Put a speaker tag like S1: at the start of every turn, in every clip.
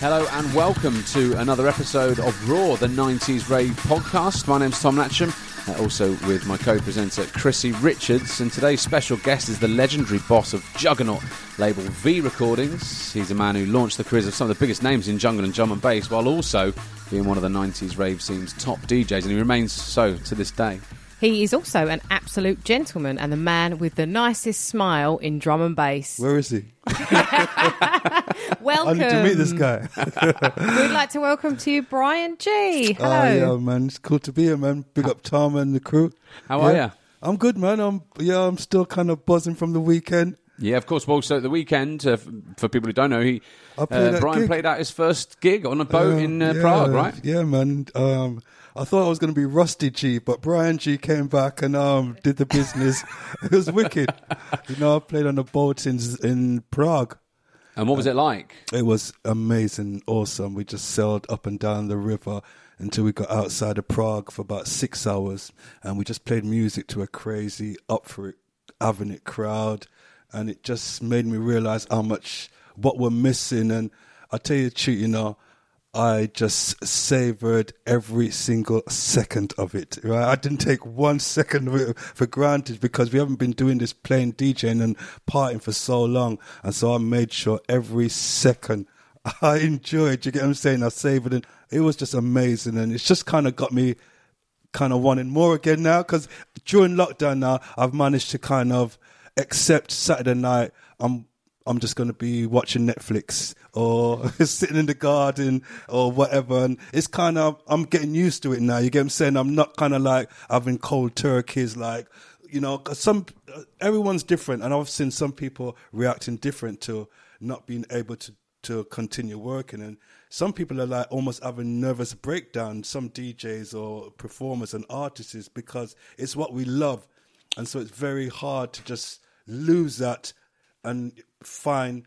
S1: Hello and welcome to another episode of R.O.A.R, the 90s Rave podcast. My name's Tom Natcham, uh, also with my co presenter Chrissy Richards. And today's special guest is the legendary boss of Juggernaut label V Recordings. He's a man who launched the careers of some of the biggest names in jungle and drum and bass while also being one of the 90s rave scene's top DJs, and he remains so to this day.
S2: He is also an absolute gentleman and the man with the nicest smile in drum and bass.
S3: Where is he?
S2: welcome.
S3: I need to meet this guy.
S2: We'd like to welcome to you Bryan Gee. Hello.
S3: Oh, yeah, man. It's cool to be here, man. Big up Tom and the crew.
S1: How are you?
S3: I'm good, man. I'm yeah. I'm still kind of buzzing from the weekend.
S1: Yeah, of course. Well, so at the weekend, uh, for people who don't know, he
S3: played
S1: uh,
S3: that
S1: Brian
S3: gig.
S1: played out his first gig on a boat
S3: Uh,
S1: in uh,
S3: yeah,
S1: Prague, right?
S3: Yeah, man. Um, I thought I was going to be Rusty G, but Bryan Gee came back and um, did the business. it was wicked. You know, I played on a boat in in Prague.
S1: And what was it like?
S3: It was amazing, awesome. We just sailed up and down the river until we got outside of Prague for about six hours, and we just played music to a crazy, up for it, having it crowd, and it just made me realize how much what we're missing. And I tell you the truth, you know, I just savored every single second of it. Right, I didn't take one second for granted because we haven't been doing this playing DJing and partying for so long, and so I made sure every second I enjoyed. You get what I'm saying? I savored it. It was just amazing, and it's just kind of got me kind of wanting more again now because during lockdown now I've managed to kind of accept Saturday night. I'm I'm just going to be watching Netflix or sitting in the garden or whatever. And it's kind of, I'm getting used to it now. You get what I'm saying? I'm not kind of like having cold turkeys, like, you know, 'cause some, everyone's different. And I've seen some people reacting different to not being able to, to continue working. And some people are like almost having nervous breakdown, some DJs or performers and artists, because it's what we love. And so it's very hard to just lose that and find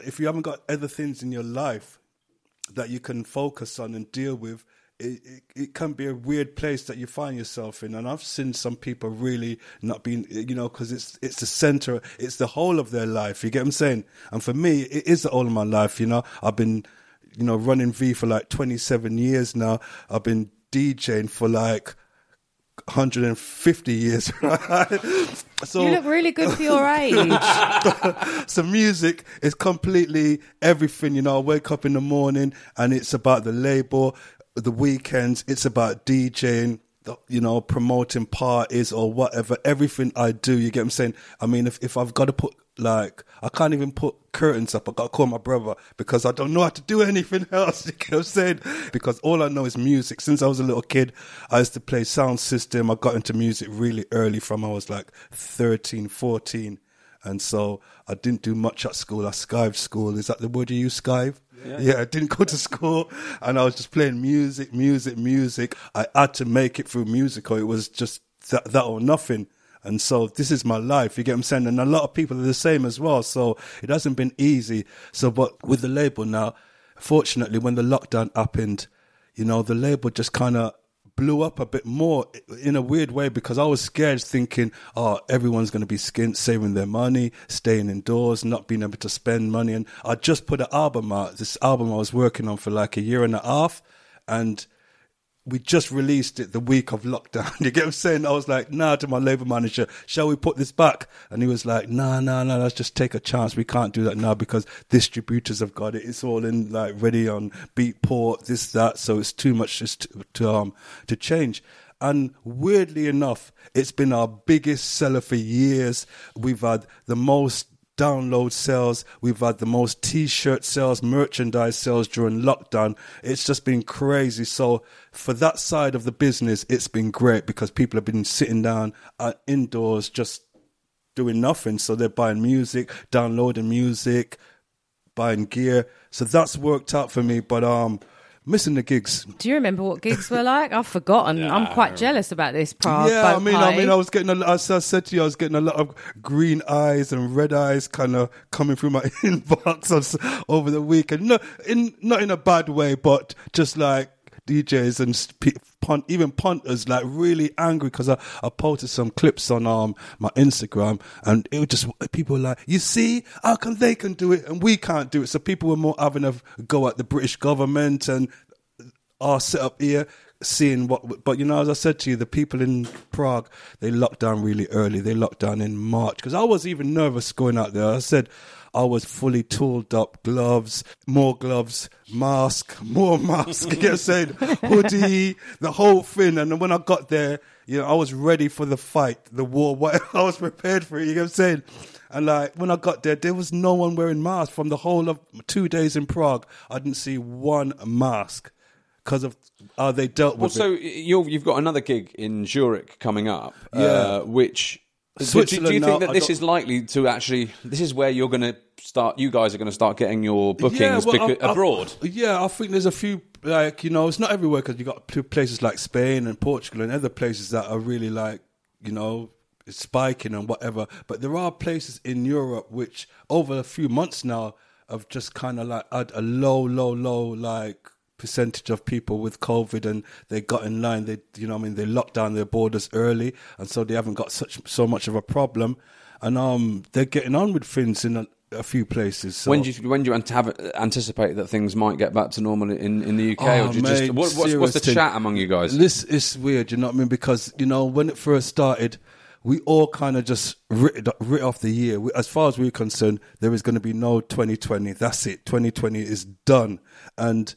S3: if you haven't got other things in your life that you can focus on and deal with, it, it, it can be a weird place that you find yourself in. And I've seen some people really not being, you know, because it's it's the center, it's the whole of their life. You get what I'm saying? And for me, it is the whole of my life. You know, I've been, you know, running V for like 27 years now. I've been DJing for like 150 years, right? So
S2: you look really good for your age.
S3: so music is completely everything. You know, I wake up in the morning and it's about the label. The weekends, it's about DJing. You know, promoting parties or whatever. Everything I do, you get what I'm saying. I mean, if if I've got to put like, I can't even put curtains up. I got to call my brother because I don't know how to do anything else. You get what I'm saying? Because all I know is music. Since I was a little kid, I used to play sound system. I got into music really early from I was like 13, 14. And so I didn't do much at school. I skived school. Is that the word you use, skive? Yeah. I didn't go to school and I was just playing music, music, music. I had to make it through music or it was just that, that or nothing. And so this is my life. You get what I'm saying? And a lot of people are the same as well. So it hasn't been easy. So, but with the label now, fortunately, when the lockdown happened, you know, the label just kind of blew up a bit more in a weird way because I was scared thinking, oh, everyone's going to be skint, saving their money, staying indoors, not being able to spend money. And I just put an album out, this album I was working on for like a year and a half. And we just released it the week of lockdown. You get what I'm saying? I was like, nah, to my label manager, shall we put this back? And he was like, nah, nah, nah, let's just take a chance. We can't do that now because distributors have got it. It's all in like ready on Beatport, this, that. So it's too much just to, to, um, to change. And weirdly enough, it's been our biggest seller for years. We've had the most download sales. We've had the most t-shirt sales, merchandise sales during lockdown. It's just been crazy. So for that side of the business, it's been great because people have been sitting down uh, indoors just doing nothing. So they're buying music, downloading music, buying gear. So that's worked out for me. But um, missing the gigs.
S2: Do you remember what gigs were like? I've forgotten. I'm quite jealous about this Prague.
S3: yeah, I
S2: boat
S3: mean, I mean, I was getting, a, as I said to you, I was getting a lot of green eyes and red eyes kind of coming through my inbox over the weekend. No, in not in a bad way, but just like DJs and punt, even punters like really angry because I, I posted some clips on um my Instagram and it was just people were like, you see, how come they can do it and we can't do it? So people were more having a go at the British government and our setup here seeing what but you know as i said to you the people in prague they locked down really early. They locked down in march because i was even nervous going out there. I said i was fully tooled up gloves more gloves mask more mask you get what I'm saying hoodie the whole thing and then when i got there you know i was ready for the fight the war whatever i was prepared for it you get what i'm saying and like when I got there, there was no one wearing masks from the whole of two days in Prague. I didn't see one mask because of how they dealt
S1: Well,
S3: with
S1: so
S3: it.
S1: you're, you've got another gig in Zurich coming up,
S3: Yeah.
S1: uh, which. Do, do you think that this is likely to actually? This is where you're going to start. You guys are going to start getting your bookings
S3: Yeah, well, I- I-
S1: abroad.
S3: yeah, I think there's a few like you know, it's not everywhere because you've got places like Spain and Portugal and other places that are really like you know spiking and whatever. But there are places in Europe which over a few months now have just kind of like had a low, low, low like percentage of people with COVID and they got in line. They you know I mean they locked down their borders early and so they haven't got such so much of a problem. And um, they're getting on with things in a, a few places. So.
S1: When do you when do you have, anticipate that things might get back to normal in, in the UK?
S3: Oh,
S1: or do you
S3: mate,
S1: just what, what's, what's the
S3: thing.
S1: chat among you guys?
S3: This is weird, you know what I mean? Because you know when it first started, we all kind of just writ, writ off the year. We, as far as we're concerned, there is going to be no 2020. That's it. 2020 is done. And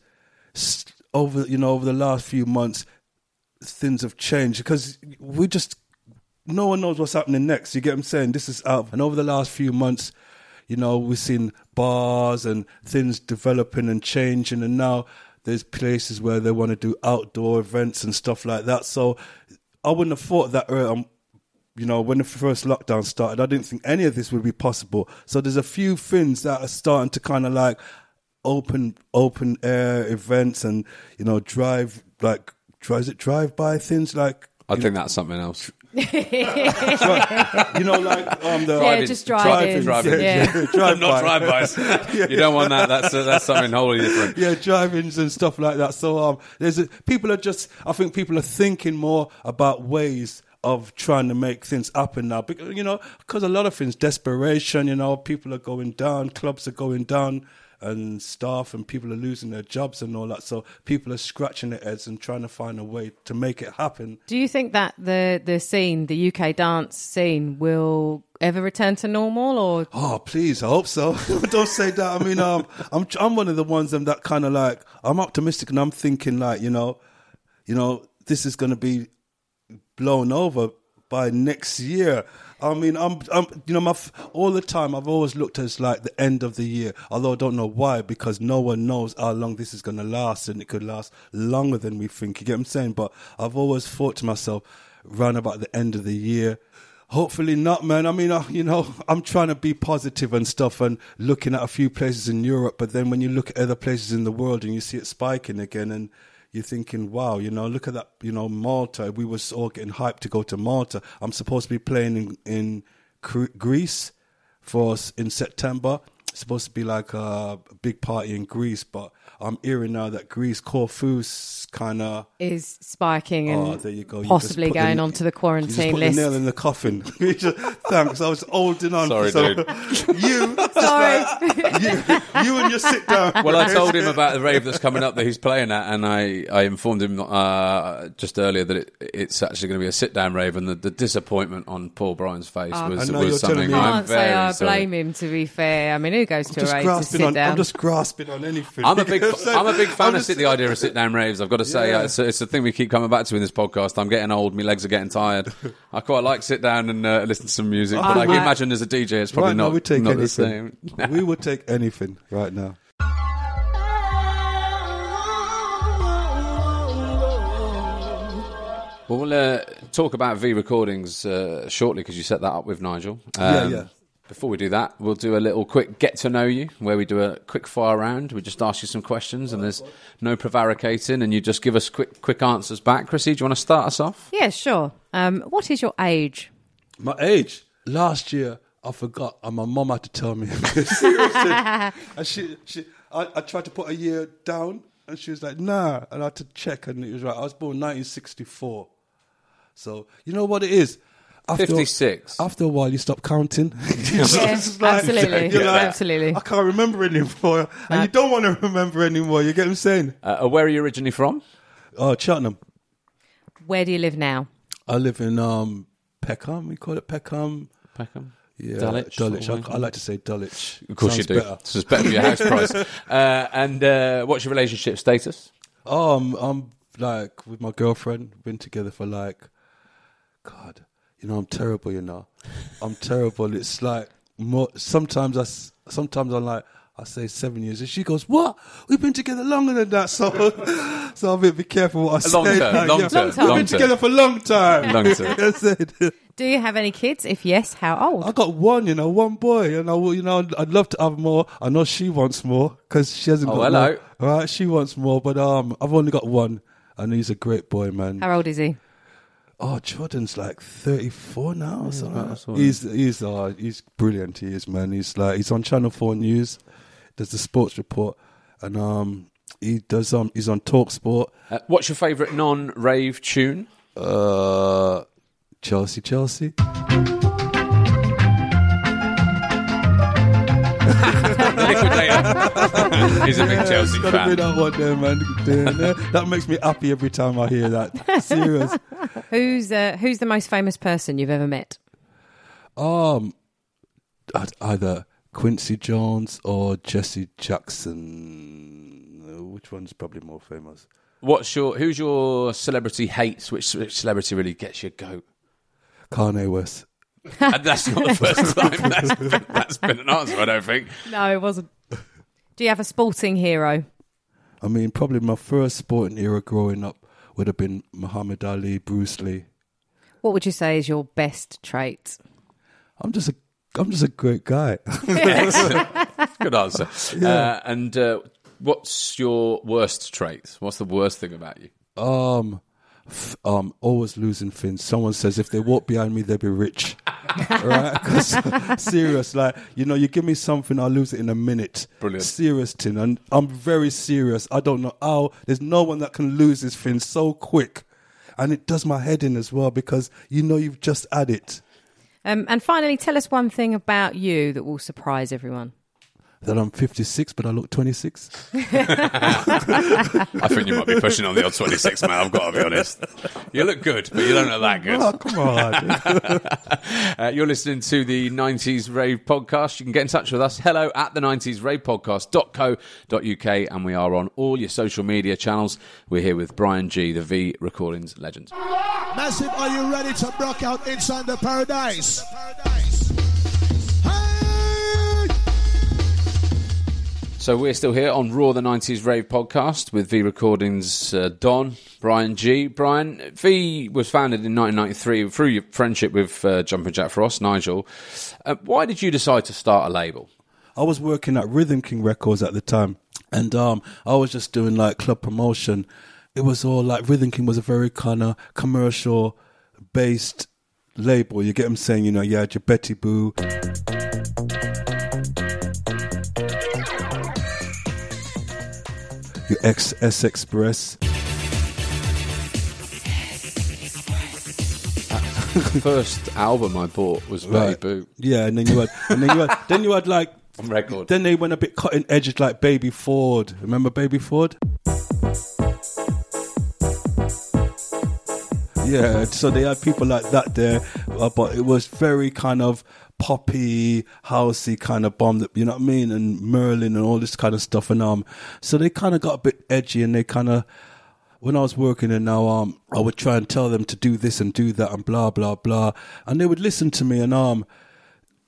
S3: over you know over the last few months, things have changed because we just no one knows what's happening next. You get what I'm saying? This is out. And over the last few months, you know, we've seen bars and things developing and changing. And now there's places where they want to do outdoor events and stuff like that. So I wouldn't have thought that, uh, um, you know, when the first lockdown started, I didn't think any of this would be possible. So there's a few things that are starting to kind of like open, open air events and, you know, drive, like, try, is it drive by things like,
S1: I think that's something else.
S3: you know, like um, the
S2: Yeah, just drive-ins.
S1: Drive-ins.
S2: Yeah.
S3: drive
S1: Not drive-bys. You don't want that. That's uh, that's something wholly different.
S3: yeah, drive-ins and stuff like that. So um, there's a, people are just. I think people are thinking more about ways of trying to make things happen now. Because you know, because a lot of things, desperation. You know, people are going down, clubs are going down, and staff and people are losing their jobs and all that. So people are scratching their heads and trying to find a way to make it happen.
S2: Do you think that the the scene, the UK dance scene, will ever return to normal, or
S3: Oh, please, I hope so. Don't say that. I mean, um, I'm I'm one of the ones um, that kind of like I'm optimistic and I'm thinking like you know, you know, this is going to be blown over by next year. I mean, I'm, I'm, you know, my all the time I've always looked as like the end of the year. Although I don't know why, because no one knows how long this is going to last, and it could last longer than we think. You get what I'm saying? But I've always thought to myself, round about the end of the year. Hopefully not, man. I mean, uh, you know, I'm trying to be positive and stuff and looking at a few places in Europe, but then when you look at other places in the world and you see it spiking again and you're thinking, wow, you know, look at that, you know, Malta. We was all getting hyped to go to Malta. I'm supposed to be playing in, in Greece for us in September. It's supposed to be like a big party in Greece, but I'm hearing now that Greece, Corfu's kind of
S2: is spiking and
S3: Oh, there you go. You
S2: possibly
S3: just
S2: going
S3: the-
S2: onto the
S3: you just
S2: quarantine
S3: put
S2: list?
S3: the nail in the coffin. Just- Thanks. I was holding on.
S1: Sorry,
S3: for so,
S1: dude.
S3: You,
S2: Sorry.
S3: you, you and your sit down.
S1: Well, I told him about the rave that's coming up that he's playing at, and I, I informed him uh, just earlier that it, it's actually going to be a sit down rave, and the, the disappointment on Paul Bryan's face
S2: Oh.
S1: was,
S3: I
S1: was something.
S2: I can't say I
S1: sorry.
S2: blame him. To be fair, I mean, who goes to a rave to sit
S3: on.
S2: down?
S3: I'm just grasping on anything.
S1: I'm a big, I'm a big fan
S3: I'm
S1: of
S3: just-
S1: sit, the idea of sit down raves. I've got to say,
S3: Yeah.
S1: uh, it's, a, it's a thing we keep coming back to in this podcast. I'm getting old, my legs are getting tired. I quite like sit down and uh, listen to some music, but I can
S2: I-
S1: imagine as a DJ, it's probably
S3: Right
S1: not,
S3: we take
S1: not the
S3: anything.
S1: same.
S3: we would take anything right now.
S1: Well, we'll uh, talk about V recordings uh, shortly because you set that up with Nigel.
S3: Yeah,
S1: Um,
S3: yeah.
S1: Before we do that, we'll do a little quick get to know you, where we do a quick fire round. We just ask you some questions, and there's no prevaricating, and you just give us quick quick answers back. Chrissy, do you want to start us off?
S2: yeah, sure. Um, what is your age?
S3: My age last year, I forgot, and my mum had to tell me. Seriously, and she, she, I, I tried to put a year down, And she was like, nah. And I had to check, and it was right. I was born 1964. So, you know what it is? After,
S1: 56.
S3: After a while, you stop counting.
S2: Yeah,
S3: like-
S2: absolutely.
S3: you're like,
S2: Absolutely.
S3: I can't remember anymore. And you don't want to remember anymore. You get what I'm saying?
S1: Uh, where are you originally from?
S3: Oh, Cheltenham.
S2: Where do you live now?
S3: I live in um, Peckham. We call it Peckham.
S1: Peckham.
S3: Yeah,
S1: Dulwich,
S3: Dulwich. I, I like to say Dulwich.
S1: Of course
S3: Sounds
S1: you do.
S3: Better.
S1: So it's better for your house price. Uh, and uh, what's your relationship status?
S3: Oh, I'm, I'm like with my girlfriend. Been together for like, God, you know, I'm terrible. You know, I'm terrible. It's like more. Sometimes I sometimes I'm like, I say seven years, and she goes, "What? We've been together longer than that." So, so I'm a bit careful what I
S1: Long
S3: say.
S1: term,
S3: like,
S1: long
S3: yeah,
S1: term,
S3: We've
S1: long
S3: been
S1: term.
S3: together for a long time.
S1: Long term.
S3: That's it.
S2: Do you have any kids? If yes, how old?
S3: I got one, you know, one boy, and I, you know, I'd love to have more. I know she wants more because she hasn't
S1: Oh,
S3: got.
S1: hello.
S3: More. Right, she wants more, but um, I've only got one, and he's a great boy, man.
S2: How old is he?
S3: Oh, Jordan's like thirty-four now. or something.
S1: that
S3: he's he's uh, he's brilliant. He is, man. He's like he's on Channel Four News, does the sports report, and um, he does um, he's on Talk Sport.
S1: Uh, what's your favourite non-rave tune?
S3: Uh, Chelsea, Chelsea.
S1: Liquidator. He's a big Chelsea
S3: Gotta be
S1: fan.
S3: that one there, man. that makes me happy every time I hear that. Serious.
S2: Who's uh, who's the most famous person you've ever met?
S3: Um, I'd- either Quincy Jones or Jesse Jackson. Which one's probably more famous?
S1: What's your who's your celebrity hates? Which, which celebrity really gets your goat?
S3: Kanye West.
S1: And that's not the first time that's been, that's been an answer. I don't think.
S2: No, it wasn't. Do you have a sporting hero?
S3: I mean, probably my first sporting era growing up would have been Muhammad Ali, Bruce Lee.
S2: What would you say is your best trait?
S3: I'm just a, I'm just a great guy.
S1: Excellent. Good answer. Uh, and uh, what's your worst trait? What's the worst thing about you?
S3: um, f- um, always losing things. Someone says if they walk behind me, they'll be rich. right? 'Cause, serious, like you know, you give me something, I'll lose it in a minute.
S1: Brilliant.
S3: Serious thing, and I'm very serious. I don't know how. There's no one that can lose this thing so quick, and it does my head in as well because you know you've just had it.
S2: Um, and finally, tell us one thing about you that will surprise everyone.
S3: That I'm 56, but I look 26.
S1: I think you might be pushing on the odd 26, man. I've got to be honest. You look good, but you don't look that good.
S3: Oh, come on.
S1: Uh, you're listening to the 90s Rave Podcast. You can get in touch with us. Hello at the 90s Rave Podcast.co.uk. And we are on all your social media channels. We're here with Bryan Gee, the V Recordings legend.
S4: Massive, are you ready to rock out inside the paradise? Hey!
S1: So we're still here on R.O.A.R the 90s Rave podcast with V Recordings uh, Don, Bryan Gee. Bryan, V was founded in 1993 through your friendship with uh, Jumping Jack Frost, Nigel. Uh, why did you decide to start a label?
S3: I was working at Rhythm King Records at the time, and um, I was just doing like club promotion. It was all like Rhythm King was a very kind of commercial based label. You get what I'm saying? You know, you had your Betty Boo. Your X S Express.
S1: First album I bought was Betty
S3: Right.
S1: Boo
S3: Yeah, and then you had, and then you had, then you had like,
S1: on record.
S3: then they went a bit cutting edge like Baby Ford. Remember Baby Ford? Yeah, so they had people like that there, uh, but it was very kind of poppy, housey kind of bomb that you know what I mean, and Merlin and all this kind of stuff. And um, so they kind of got a bit edgy, and they kind of when I was working and now um, I would try and tell them to do this and do that and blah blah blah, and they would listen to me and um.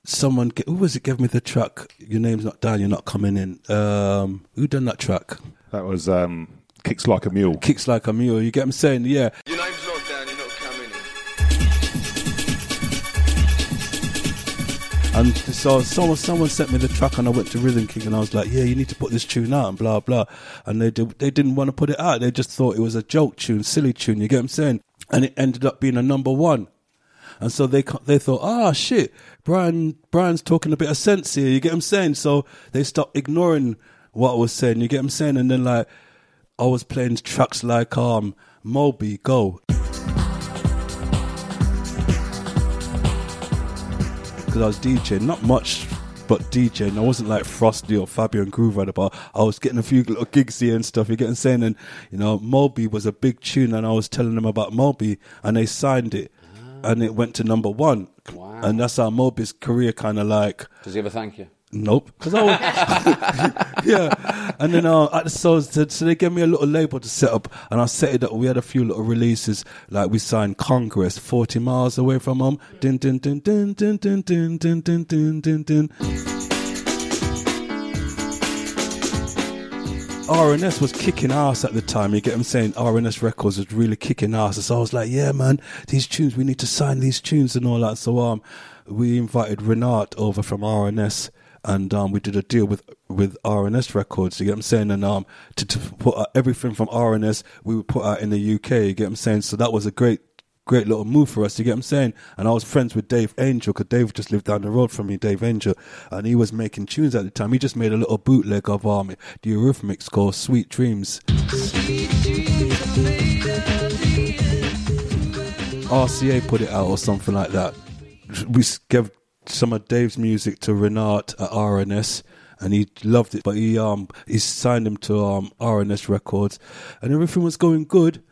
S3: Someone, g- who was it? Gave me the track. Your name's not down. You're not coming in. Um, who done that track?
S5: That was um, Kicks Like a Mule.
S3: Kicks like a mule. You get what I'm saying? Yeah.
S6: Your name's
S3: And so someone someone sent me the track, and I went to Rhythm King, and I was like, "Yeah, you need to put this tune out," and blah blah. And they did, they didn't want to put it out. They just thought it was a joke tune, silly tune. You get what I'm saying? And it ended up being a number one. And so they they thought, ah, shit, Bryan Bryan's talking a bit of sense here. You get what I'm saying? So they stopped ignoring what I was saying. You get what I'm saying? And then like I was playing tracks like um Moby Go. Because I was DJing, not much, but DJing. I wasn't like Frosty or Fabio and Grooverider, but I was getting a few little gigs here and stuff. You get what I'm saying? And, you know, Moby was a big tune, and I was telling them about Moby, and they signed it, and it went to number one.
S1: Wow.
S3: And that's how Moby's career kind of like
S1: Does he ever thank you?
S3: Nope. Because I was, yeah. And then uh, so, so they gave me a little label to set up, and I set it up. We had a few little releases, like we signed Congress, forty miles away from home. Din din din din din din din din din din din din. R&S was kicking ass at the time. You get what I'm saying? R&S Records was really kicking ass. So I was like, yeah, man, these tunes, we need to sign these tunes and all that. So um, we invited Renaat over from R&S and um, we did a deal with with R&S Records. You get what I'm saying? And um, to, to put out everything from R&S, we would put out in the UK. You get what I'm saying? So that was a great. Great little move for us, you get what I'm saying? And I was friends with Dave Angel because Dave just lived down the road from me, Dave Angel, and he was making tunes at the time. He just made a little bootleg of um, the Eurythmics called Sweet Dreams. RCA put it out or something like that. We gave some of Dave's music to Renaat at R&S and he loved it. But he um he signed him to um R&S Records and everything was going good.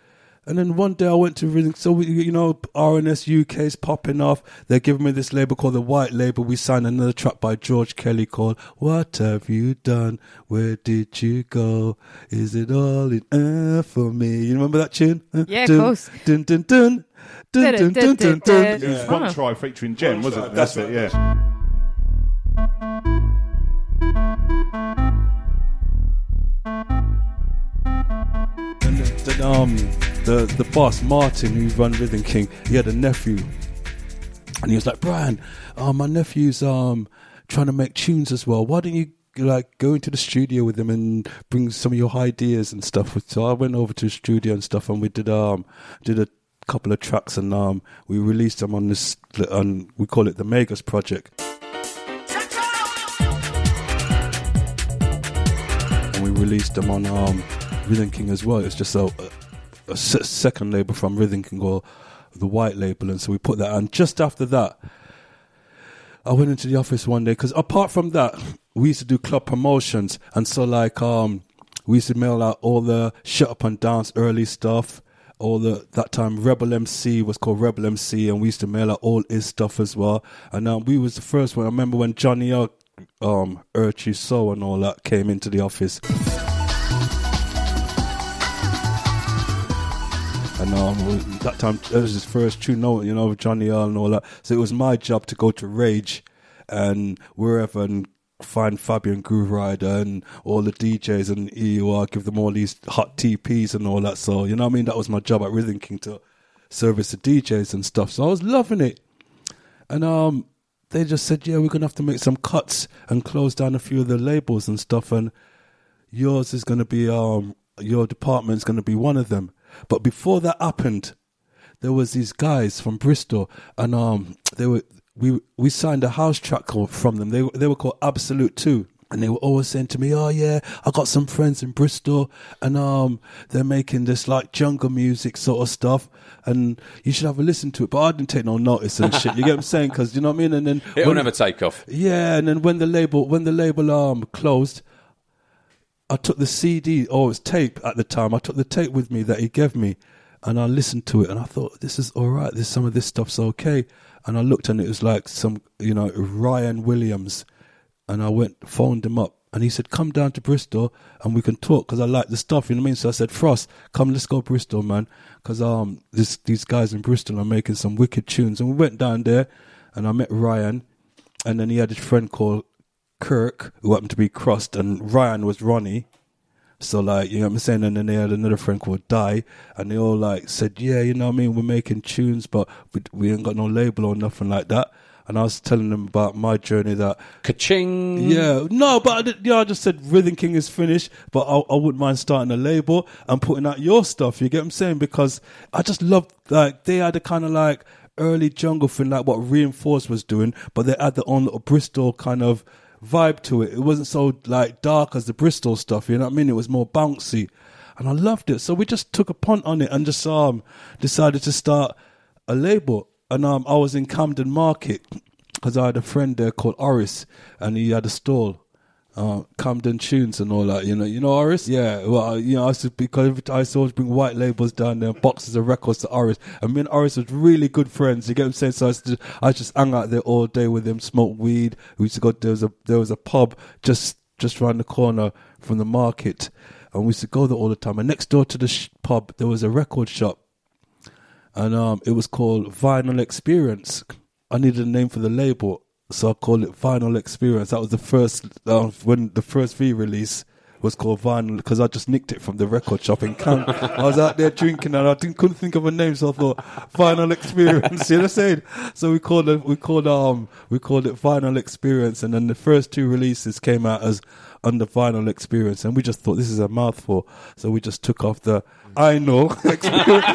S3: And then one day I went to really, so we, you know R&S UK is popping off. They're giving me this label called the White Label. We signed another track by George Kelly called "What Have You Done? Where Did You Go? Is it all in air for me?" You remember that tune?
S2: Yeah, of
S3: dun,
S2: course.
S3: Dun dun dun. Dun, dun.
S5: It was
S2: Yeah.
S5: One Tribe featuring Gem, wasn't it? That's it, yeah.
S3: And the, the, um, the the boss Martin, who run Rhythm King, he had a nephew, and he was like, "Bryan, uh, my nephew's um trying to make tunes as well. Why don't you like go into the studio with him and bring some of your ideas and stuff?" So I went over to the studio and stuff, and we did um did a couple of tracks, and um we released them on this on we call it the Megas project. and we released them on um, Rhythm King as well. It's just a, a, a second label from Rhythm King or the white label, and so we put that. And just after that, I went into the office one day because apart from that, we used to do club promotions, and so like um, we used to mail out all the shut up and dance early stuff. All the that time Rebel MC was called Rebel MC, and we used to mail out all his stuff as well. And um, we was the first one. I remember when Johnny L, um, Urchi So and all that came into the office. And um, that time it was his first tune, you know, Johnny L and all that. So it was my job to go to Rage and wherever and find Fabio and Grooverider and all the DJs and EUR, give them all these hot TPs and all that. So you know I mean? That was my job at Rhythm King to service the DJs and stuff. So I was loving it. And um, they just said, yeah, we're gonna have to make some cuts and close down a few of the labels and stuff. And yours is gonna be um, your department's gonna be one of them. But before that happened, there was these guys from Bristol, and um, they were we we signed a house track from them. They were- they were called Absolute Two. And they were always saying to me, "Oh yeah, I got some friends in Bristol, and um, they're making this like jungle music sort of stuff, and you should have a listen to it." But I didn't take no notice and shit. You get what I'm saying? Because you know what I mean. And then
S1: It'll
S3: when-
S1: never take off.
S3: yeah, and then when the label when the label um closed, I took the CD or it was tape at the time. I took the tape with me that he gave me, and I listened to it, and I thought this is all right. This some of this stuff's okay. And I looked, and it was like some you know Ryan Williams, and I went phoned him up. And he said, "Come down to Bristol and we can talk because I like the stuff." You know what I mean? So I said, "Frost, come, let's go Bristol, man, because um, this these guys in Bristol are making some wicked tunes." And we went down there, and I met Ryan, and then he had his friend called Kirk, who happened to be Krust, and Ryan was Roni. So like, you know what I'm saying? And then they had another friend called Die, and they all like said, yeah, you know what I mean? We're making tunes, but we, we ain't got no label or nothing like that. And I was telling them about my journey that,
S1: Ka-ching.
S3: yeah, no, but I, did- yeah, I just said Rhythm King is finished, but I, I wouldn't mind starting a label and putting out your stuff. You get what I'm saying? Because I just love like they had a kind of like early jungle thing, like what Reinforce was doing, but they had their own little Bristol kind of vibe to it. It wasn't so like dark as the Bristol stuff. You know what I mean? It was more bouncy. and I loved it. So we just took a punt on it and just um decided to start a label. And um, I was in Camden Market because I had a friend there called Oris, and he had a stall. Uh, Camden tunes and all that, you know, you know Oris, yeah. Well, you know, I used to because I used to always bring white labels down there, boxes of records to Oris, and me and Oris was really good friends. You get what I'm saying? So I used to, I just hung out there all day with him, smoke weed. We used to go. There was a there was a pub just just around the corner from the market, and we used to go there all the time. And next door to the sh- pub, there was a record shop, and um, it was called Vinyl Experience. I needed a name for the label, so I call it Vinyl Experience. That was the first uh, when the first V release was called Vinyl because I just nicked it from the record shop in Camp. I was out there drinking and I couldn't think of a name, so I thought Vinyl Experience. you know what I'm saying? So we called it we called um we called it Vinyl Experience, and then the first two releases came out as under Vinyl Experience, and we just thought this is a mouthful, so we just took off the I know experience,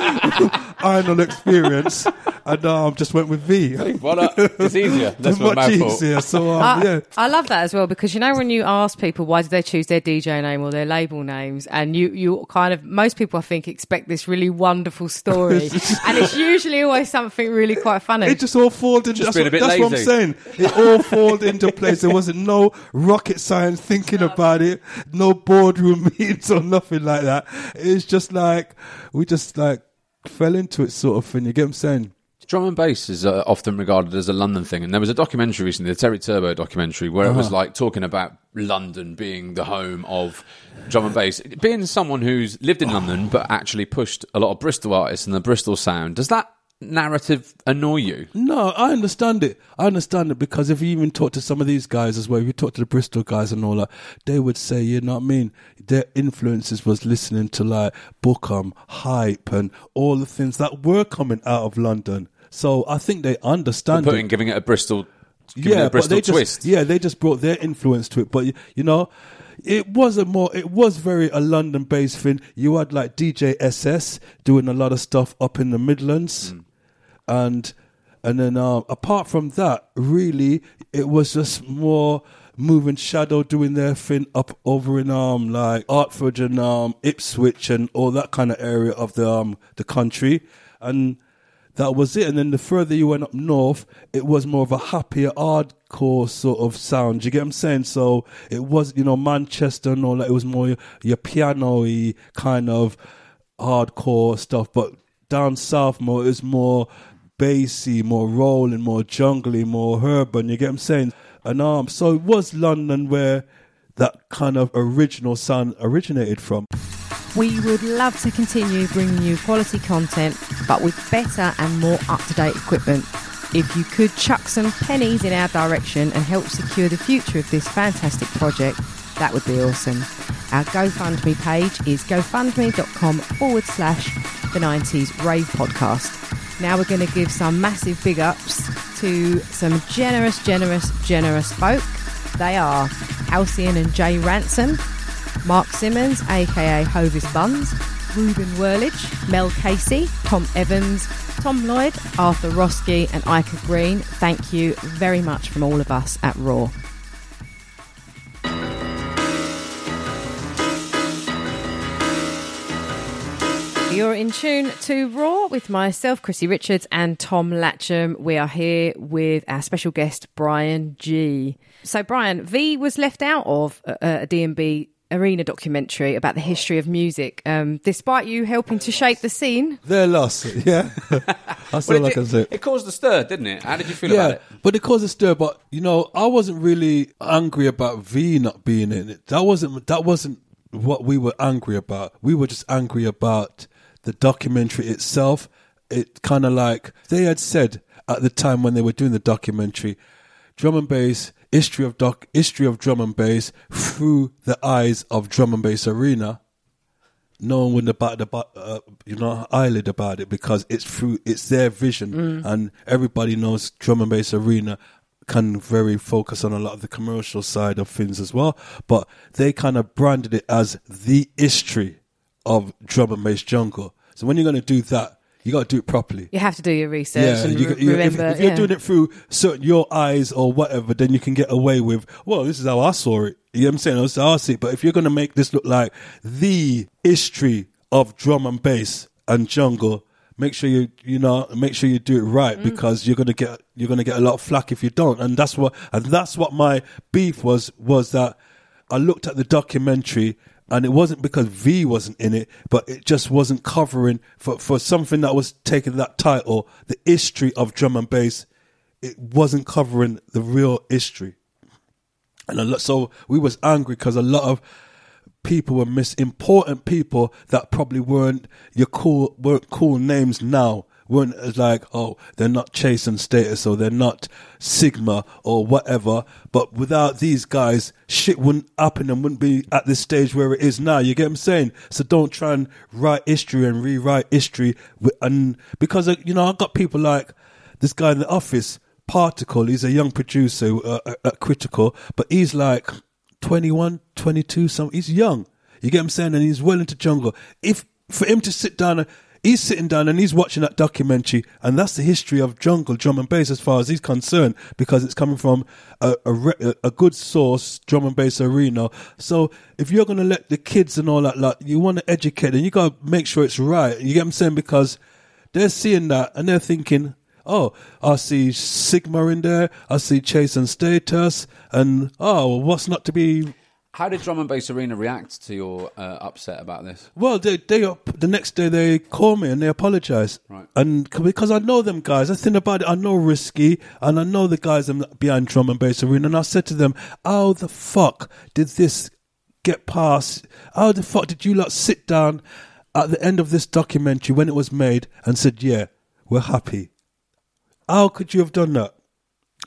S3: I know experience, and um just went with V.
S1: Well, uh, it's easier. That's what
S3: much easier. So um,
S2: I,
S3: yeah.
S2: I love that as well because you know when you ask people why did they choose their DJ name or their label names, and you you kind of most people I think expect this really wonderful story, and it's usually always something really quite funny.
S3: It just all folded. into
S1: Just
S3: that's
S1: a
S3: what,
S1: bit
S3: that's what I'm
S1: lazy.
S3: saying. It all folded into place. There wasn't no rocket science thinking about it, no boardroom meetings or nothing like that. It's just like we just like fell into it, sort of thing. You get what I'm saying?
S1: Drum and bass is uh, often regarded as a London thing, and there was a documentary recently, the Terry Turbo documentary, where it was
S3: Uh-huh.
S1: like talking about London being the home of drum and bass. Being someone who's lived in London but actually pushed a lot of Bristol artists and the Bristol sound, does that narrative annoy you?
S3: No, I understand it. I understand it because if you even talk to some of these guys as well, if you talk to the Bristol guys and all that, they would say, you know what I mean? Their influences was listening to like Bukem, Hype, and all the things that were coming out of London. So I think they understand
S1: Putting
S3: it.
S1: giving it a Bristol, giving it a
S3: but
S1: Bristol
S3: they just,
S1: twist.
S3: Yeah, they just brought their influence to it. But you- you know, it was a more, it was very a London-based thing. You had like DJ SS doing a lot of stuff up in the Midlands, mm. And and then um, apart from that, really, it was just more. Moving Shadow doing their thing up over in um like Artford and um Ipswich and all that kind of area of the um the country, and that was it. And then the further you went up north, it was more of a happier, hardcore sort of sound. You get what I'm saying? So it was, you know, Manchester and all that. It was more your, your piano-y kind of hardcore stuff. But down south more, it was more bassy, more rolling, more jungly, more urban. You get what I'm saying? And um, so it was London where that kind of original sound originated from.
S2: We would love to continue bringing you quality content, but with better and more up to date equipment. If you could chuck some pennies in our direction and help secure the future of this fantastic project, that would be awesome. Our GoFundMe page is gofundme.com forward slash the 90s rave podcast. Now we're going to give some massive big ups to some generous, generous, generous folk. They are Halcyon and Jay Ransom, Mark Simmons, aka Hovis Buns, Ruben Whirlage, Mel Casey, Tom Evans, Tom Lloyd, Arthur Roski, and Ica Green. Thank you very much from all of us at R.O.A.R. You're in tune to R.O.A.R with myself, Chrissy Richards, and Tom Latcham. We are here with our special guest, Bryan Gee. So, Bryan, V was left out of a, a D&B arena documentary about the history of music, um, despite you helping to shape the scene.
S3: Their loss, yeah. That's all I
S1: it,
S3: can say.
S1: it caused a stir, didn't it? How did you feel about
S3: Yeah,
S1: it?
S3: but it caused a stir. But you know, I wasn't really angry about V not being in it. That wasn't that wasn't what we were angry about. We were just angry about the documentary itself. It kind of like they had said at the time when they were doing the documentary, drum and bass history of doc history of drum and bass through the eyes of drum and bass arena. No one would bat the uh, you know eyelid about it because it's through it's their vision. And everybody knows drum and bass arena can very focus on a lot of the commercial side of things as well. But they kind of branded it as the history of drum and bass jungle so when you're going to do that You got to do it properly.
S2: You have to do your research and
S3: you,
S2: re-
S3: you- if-
S2: remember.
S3: if, you're
S2: yeah.
S3: doing it through certain your eyes or whatever, then you can get away with. Well, this is how I saw it. You know what I'm saying? This is how I see it. But if you're going to make this look like the history of drum and bass and jungle, make sure you you know make sure you do it right
S2: Mm.
S3: because you're gonna get you're gonna get a lot of flack if you don't. And that's what and that's what my beef was was that I looked at the documentary and it wasn't because V wasn't in it, but it just wasn't covering for, for something that was taking that title, the history of drum and bass. It wasn't covering the real history. And a lot, so we was angry because a lot of people were miss important people that probably weren't your cool weren't cool names now weren't like oh they're not Chase and Status or they're not sigma or whatever but without these guys shit wouldn't happen and wouldn't be at this stage where it is now you get what i'm saying so don't try and write history and rewrite history and because uh, you know i've got people like this guy in the office particle he's a young producer uh, at- at critical but he's like 21, 22, some he's young. You get what I'm saying? And he's well into jungle. If for him to sit down, he's sitting down and he's watching that documentary, and that's the history of jungle drum and bass as far as he's concerned, because it's coming from a a, a good source, drum and bass arena. So if you're gonna let the kids and all that, like you want to educate them, you gotta make sure it's right. You get what I'm saying? Because they're seeing that and they're thinking, oh, I see Sigma in there, I see Chase and Status, and oh, what's not to be?
S1: How did Drum and Bass Arena react to your uh, upset about this?
S3: Well, they they up the next day they call me and they apologize,
S1: Right.
S3: And because I know them guys, I think about it. I know Risky and I know the guys behind Drum and Bass Arena, and I said to them, "How the fuck did this get past? How the fuck did you lot sit down at the end of this documentary when it was made and said, yeah, we're happy? How could you have done that?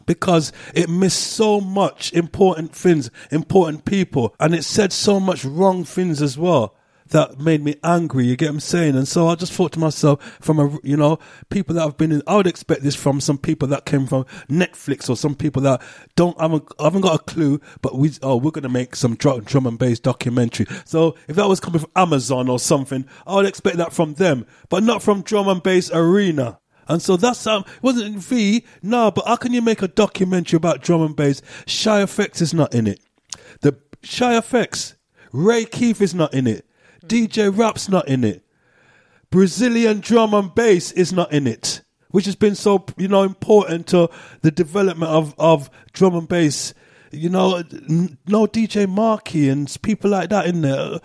S3: Because it missed so much important things, important people, and it said so much wrong things as well that made me angry. You get what I'm saying? And so I just thought to myself, from a you know people that have been in, I would expect this from some people that came from Netflix or some people that don't haven't, haven't got a clue, but we oh we're gonna make some drum, drum and bass documentary. So if that was coming from Amazon or something, I would expect that from them, but not from Drum and Bass Arena. And so that's um it wasn't in V, no, but how can you make a documentary about drum and bass? Shy FX is not in it. The Shy FX, Ray Keith is not in it. DJ Rap's not in it. Brazilian drum and bass is not in it, which has been so you know important to the development of of drum and bass. You know, no DJ Marky and people like that in there. Uh,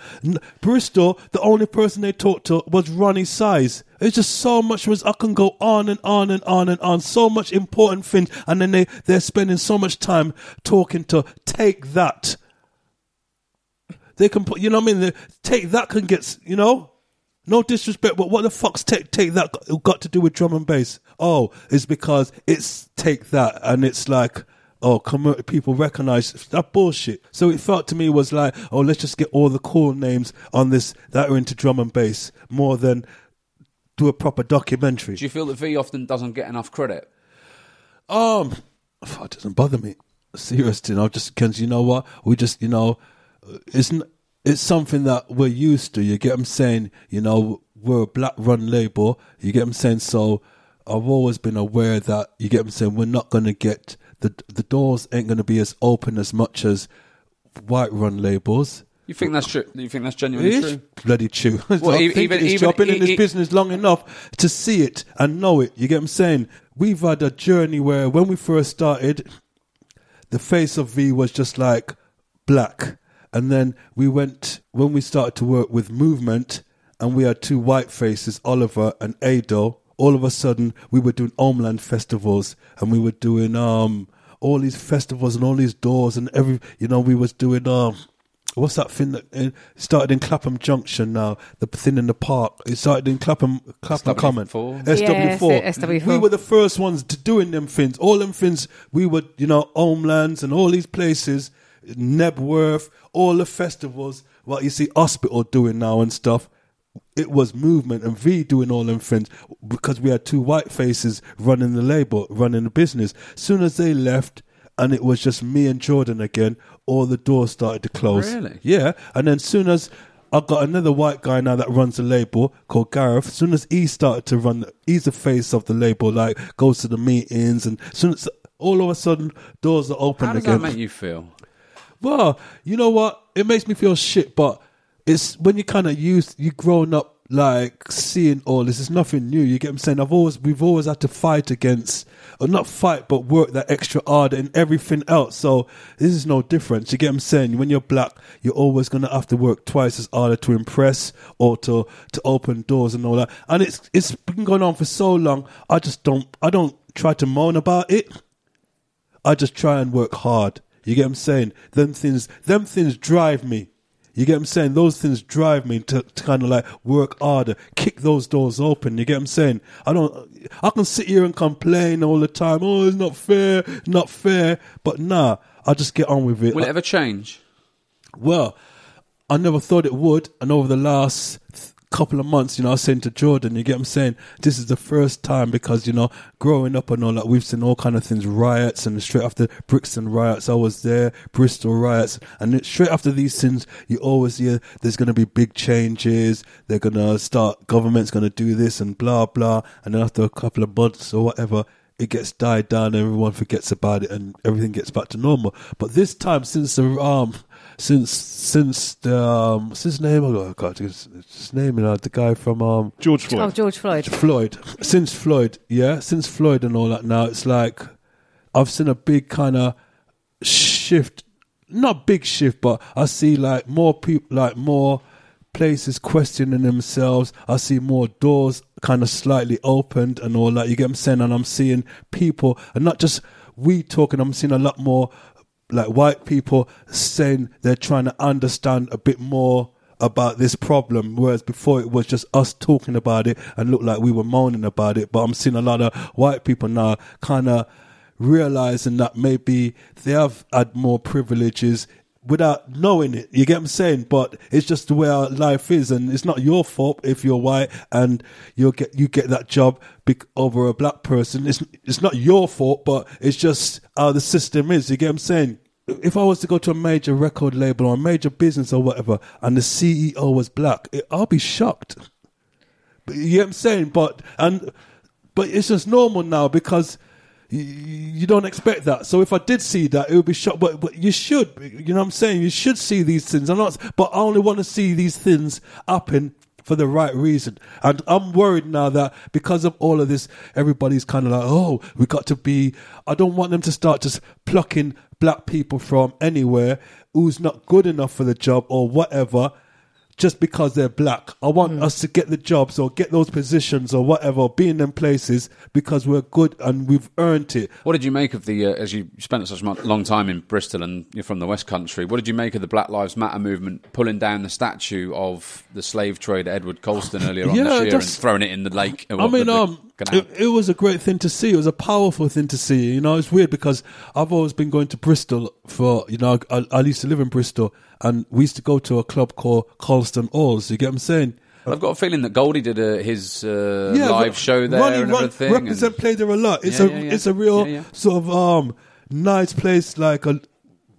S3: Bristol, the only person they talked to was Roni Size. It's just so much was I can go on and on and on and on. So much important things, and then they they're spending so much time talking to take that. They can put, you know what I mean? Take that can get, you know, no disrespect, but what the fuck's take take that got to do with drum and bass? Oh, it's because it's take that, and it's like, oh, come people recognize that bullshit. So it felt to me was like, oh, let's just get all the cool names on this that are into drum and bass more than do a proper documentary.
S1: Do you feel that V often doesn't get enough credit?
S3: Um, it doesn't bother me. Seriously, you know, just because you know what we just you know, it's n- it's something that we're used to. You get what I'm saying? You know, we're a black run label. You get what I'm saying? So I've always been aware that you get what I'm saying. We're not going to get the the doors ain't going to be as open as much as white run labels.
S1: You think that's true? You think that's genuinely
S3: It
S1: true?
S3: bloody true.
S1: Well, even- even-
S3: job been in this business long enough to see it and know it. You get what I'm saying? We've had a journey where when we first started, the face of V was just like black, and then we went when we started to work with movement, and we had two white faces, Oliver and Ado. All of a sudden, we were doing Homeland festivals, and we were doing um all these festivals and all these doors and every you know we was doing um what's that thing that uh, started in Clapham Junction now? The thing in the park. It started in Clapham Clapham
S1: SW4.
S3: Common. SW4.
S2: SW4.
S3: We were the first ones to doing them things. All them things. We were, you know, Homelands and all these places, Knebworth, all the festivals. What you see Hospital doing now and stuff. It was movement and V doing all them things because we had two white faces running the label, running the business. Soon as they left, and it was just me and Jordan again, all the doors started to close.
S1: Really?
S3: Yeah. And then soon as I've got another white guy now that runs the label called Gareth. As soon as he started to run, he's the face of the label. Like goes to the meetings, and soon as all of a sudden doors are open
S1: How does
S3: again.
S1: that make you feel?
S3: Well, you know what? It makes me feel shit, but it's when you kind of used, you grown up like seeing all this. It's nothing new. You get what I'm saying? I've always, we've always had to fight against, or not fight, but work that extra harder in everything else. So this is no difference. You get what I'm saying? When you're black, you're always going to have to work twice as harder to impress or to, to open doors and all that. And it's, it's been going on for so long. I just don't, I don't try to moan about it. I just try and work hard. You get what I'm saying? Them things, them things drive me. You get what I'm saying? Those things drive me to, to kind of like work harder, kick those doors open. You get what I'm saying? I don't, I can sit here and complain all the time. Oh, it's not fair, not fair. But nah, I just get on with it.
S1: Will it ever change?
S3: Well, I never thought it would, and over the last couple of months, you know, I was saying to Jordan, you get what I'm saying? This is the first time because, you know, growing up and all that, we've seen all kind of things, riots, and straight after Brixton riots, I was there, Bristol riots, and straight after these things, you always hear there's going to be big changes, they're going to start, government's going to do this and blah, blah, and then after a couple of months or whatever, it gets died down, everyone forgets about it, and everything gets back to normal. But this time, since the um, since since the um, what's his name? Oh God, his, his name, you know, the guy from um,
S5: George Floyd.
S2: Oh, George Floyd.
S3: Floyd. Since Floyd, yeah, since Floyd and all that. Now it's like I've seen a big kind of shift, not big shift, but I see like more people, like more places questioning themselves. I see more doors kind of slightly opened and all that. You get what I'm saying? And I'm seeing people, and not just we talking. I'm seeing a lot more like white people saying they're trying to understand a bit more about this problem, whereas before it was just us talking about it and looked like we were moaning about it. But I'm seeing a lot of white people now kind of realizing that maybe they have had more privileges without knowing it. You get what I'm saying? But it's just the way our life is, and it's not your fault if you're white and you get you get that job over a black person. It's it's not your fault, but it's just how the system is. You get what I'm saying? If I was to go to a major record label or a major business or whatever, and the CEO was black, it, I'll be shocked. But you get what I'm saying? But and but it's just normal now because you, you don't expect that. So if I did see that, it would be shocked. But but you should, you know what I'm saying? You should see these things. I'm not, but I only want to see these things happen for the right reason. And I'm worried now that because of all of this, everybody's kind of like, oh, we got to be. I don't want them to start just plucking black people from anywhere who's not good enough for the job or whatever just because they're black. I want us to get the jobs or get those positions or whatever, be in them places because we're good and we've earned it.
S1: What did you make of the, uh, as you spent such a long time in Bristol and you're from the West Country, what did you make of the Black Lives Matter movement pulling down the statue of the slave trader Edward Colston earlier on
S3: Yeah,
S1: this year and throwing it in the lake?
S3: I
S1: what,
S3: mean,
S1: the- the
S3: um,
S1: canal?
S3: It, it was a great thing to see. It was a powerful thing to see. You know, it's weird because I've always been going to Bristol for, you know, I, I used to live in Bristol and we used to go to a club called Colston Halls. You get what I'm saying?
S1: I've got a feeling that Goldie did uh, his uh, live show there
S3: Roni
S1: and
S3: Ron-
S1: everything. and-
S3: Reprazent played there a lot. It's
S1: Yeah,
S3: a
S1: yeah, yeah.
S3: it's a real
S1: Yeah, yeah.
S3: sort of um nice place like a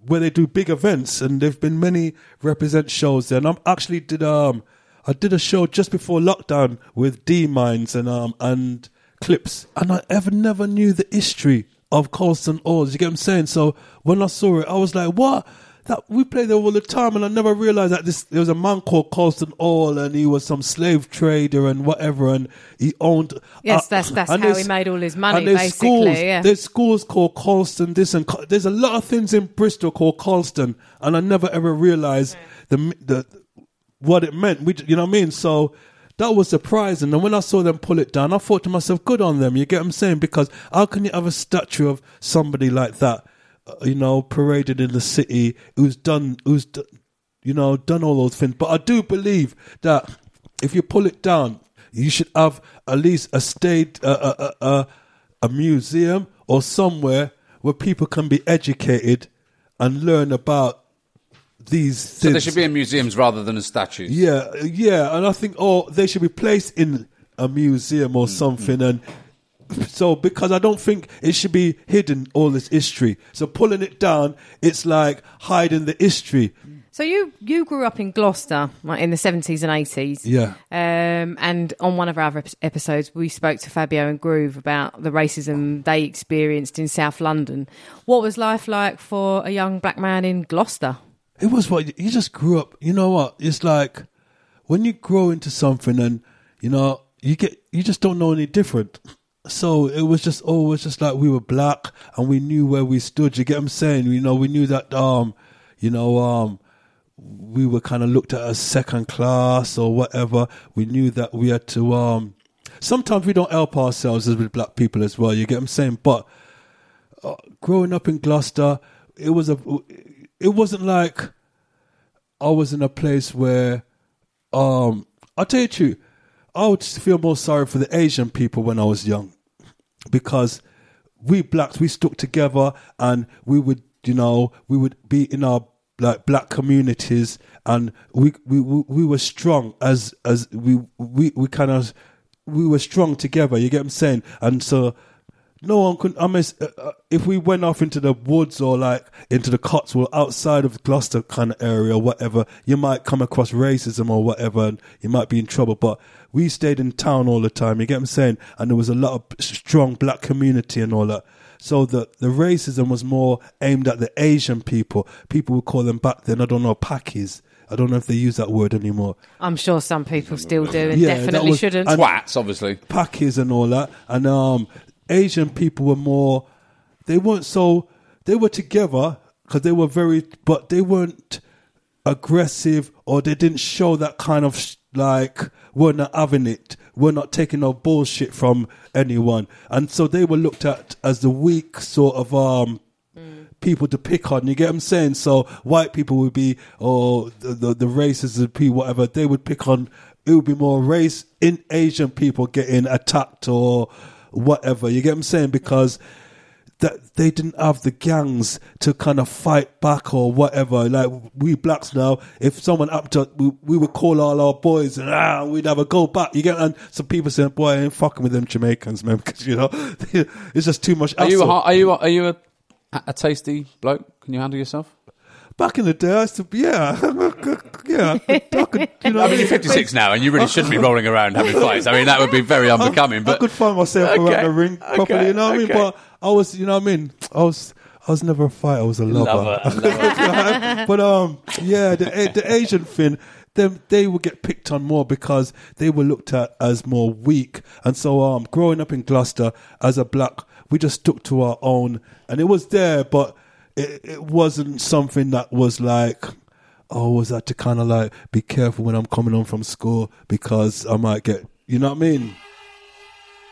S3: where they do big events and there've been many Reprazent shows there. And I actually did um I did a show just before lockdown with D Minds and um and Clips and I ever never knew the history of Colston Halls. You get what I'm saying? So when I saw it, I was like, what? That we play there all the time, and I never realized that this there was a man called Colston Hall, and he was some slave trader and whatever, and he owned.
S2: Yes,
S3: uh,
S2: that's- that's how he made all his money,
S3: and there's
S2: basically,
S3: Schools,
S2: yeah.
S3: There's schools called Colston. This and Col- there's a lot of things in Bristol called Colston, and I never ever realized the the what it meant. We, you know what I mean? So that was surprising. And when I saw them pull it down, I thought to myself, good on them. You get what I'm saying? Because how can you have a statue of somebody like that, uh, you know, paraded in the city who's done, who's, d- you know, done all those things? But I do believe that if you pull it down, you should have at least a state, uh, uh, uh, a museum or somewhere where people can be educated and learn about these
S1: so they should be in museums rather than as statues.
S3: Yeah, yeah, and I think oh they should be placed in a museum
S1: Mm,
S3: or something, and so because I don't think it should be hidden all this history. So pulling it down, it's like hiding the history.
S2: So you you grew up in Gloucester like, in the seventies and eighties.
S3: Yeah.
S2: Um, and on one of our other episodes, we spoke to Fabio and Groove about the racism they experienced in South London. What was life like for a young black man in Gloucester?
S3: It was what you just grew up. You know what? It's like when you grow into something and you know you get you just don't know any different. So it was just always just like we were black and we knew where we stood. You get what I'm saying? You know, we knew that um, you know, um we were kind of looked at as second class or whatever. We knew that we had to um sometimes we don't help ourselves as with black people as well, you get what I'm saying? But uh, growing up in Gloucester, it was a it wasn't like I was in a place where um I'll tell you I would feel more sorry for the Asian people when I was young because we blacks we stuck together and we would you know we would be in our like black communities and we we we, we were strong as as we we we kind of we were strong together you get what i'm saying? And so no one could i mean uh, uh, if we went off into the woods or like into the cotswold outside of gloucester kind of area or whatever you might come across racism or whatever and you might be in trouble but we stayed in town all the time you get what i'm saying and there was a lot of strong black community and all that so the, the racism was more aimed at the Asian people. People would call them back then, I don't know, Pakis. I don't know if they use that word anymore.
S2: I'm sure some people still do and
S3: Yeah,
S2: definitely
S3: was-
S2: shouldn't.
S3: and-
S1: Twats, obviously.
S3: Pakis and all that. And um, Asian people were more, they weren't so, they were together because they were very, but they weren't aggressive or they didn't show that kind of sh- like, we're not having it. We're not taking no bullshit from anyone. And so they were looked at as the weak sort of, um, people to pick on. You get what I'm saying? So white people would be, or the the, the races and people, whatever, they would pick on. It would be more race in Asian people getting attacked or whatever. You get what I'm saying? Because that they didn't have the gangs to kind of fight back or whatever. Like we blacks now, if someone up to, we, we would call all our boys and ah, we'd have a go back. You get, and some people saying, boy, I ain't fucking with them Jamaicans, man, because you know, it's just too much.
S1: Are you a, are you a, are you a, a tasty bloke? Can you handle yourself?
S3: Back in the day, I used to, yeah, yeah. I could, you know,
S1: I mean, you're 56 now, and you really shouldn't be rolling around having fights. I mean, that would be very unbecoming. But I
S3: could find myself
S1: Okay,
S3: around the ring properly.
S1: okay,
S3: You know what I mean? But I was, you know what I mean? I was, I was never a fighter. I was a lover. but um, yeah, the the Asian thing. Them, they would get picked on more because they were looked at as more weak, and so um, growing up in Gloucester as a black, we just stuck to our own, and it was there, but it, it wasn't something that was like, oh, was that to kind of like be careful when I'm coming home from school because I might get, you know what I mean?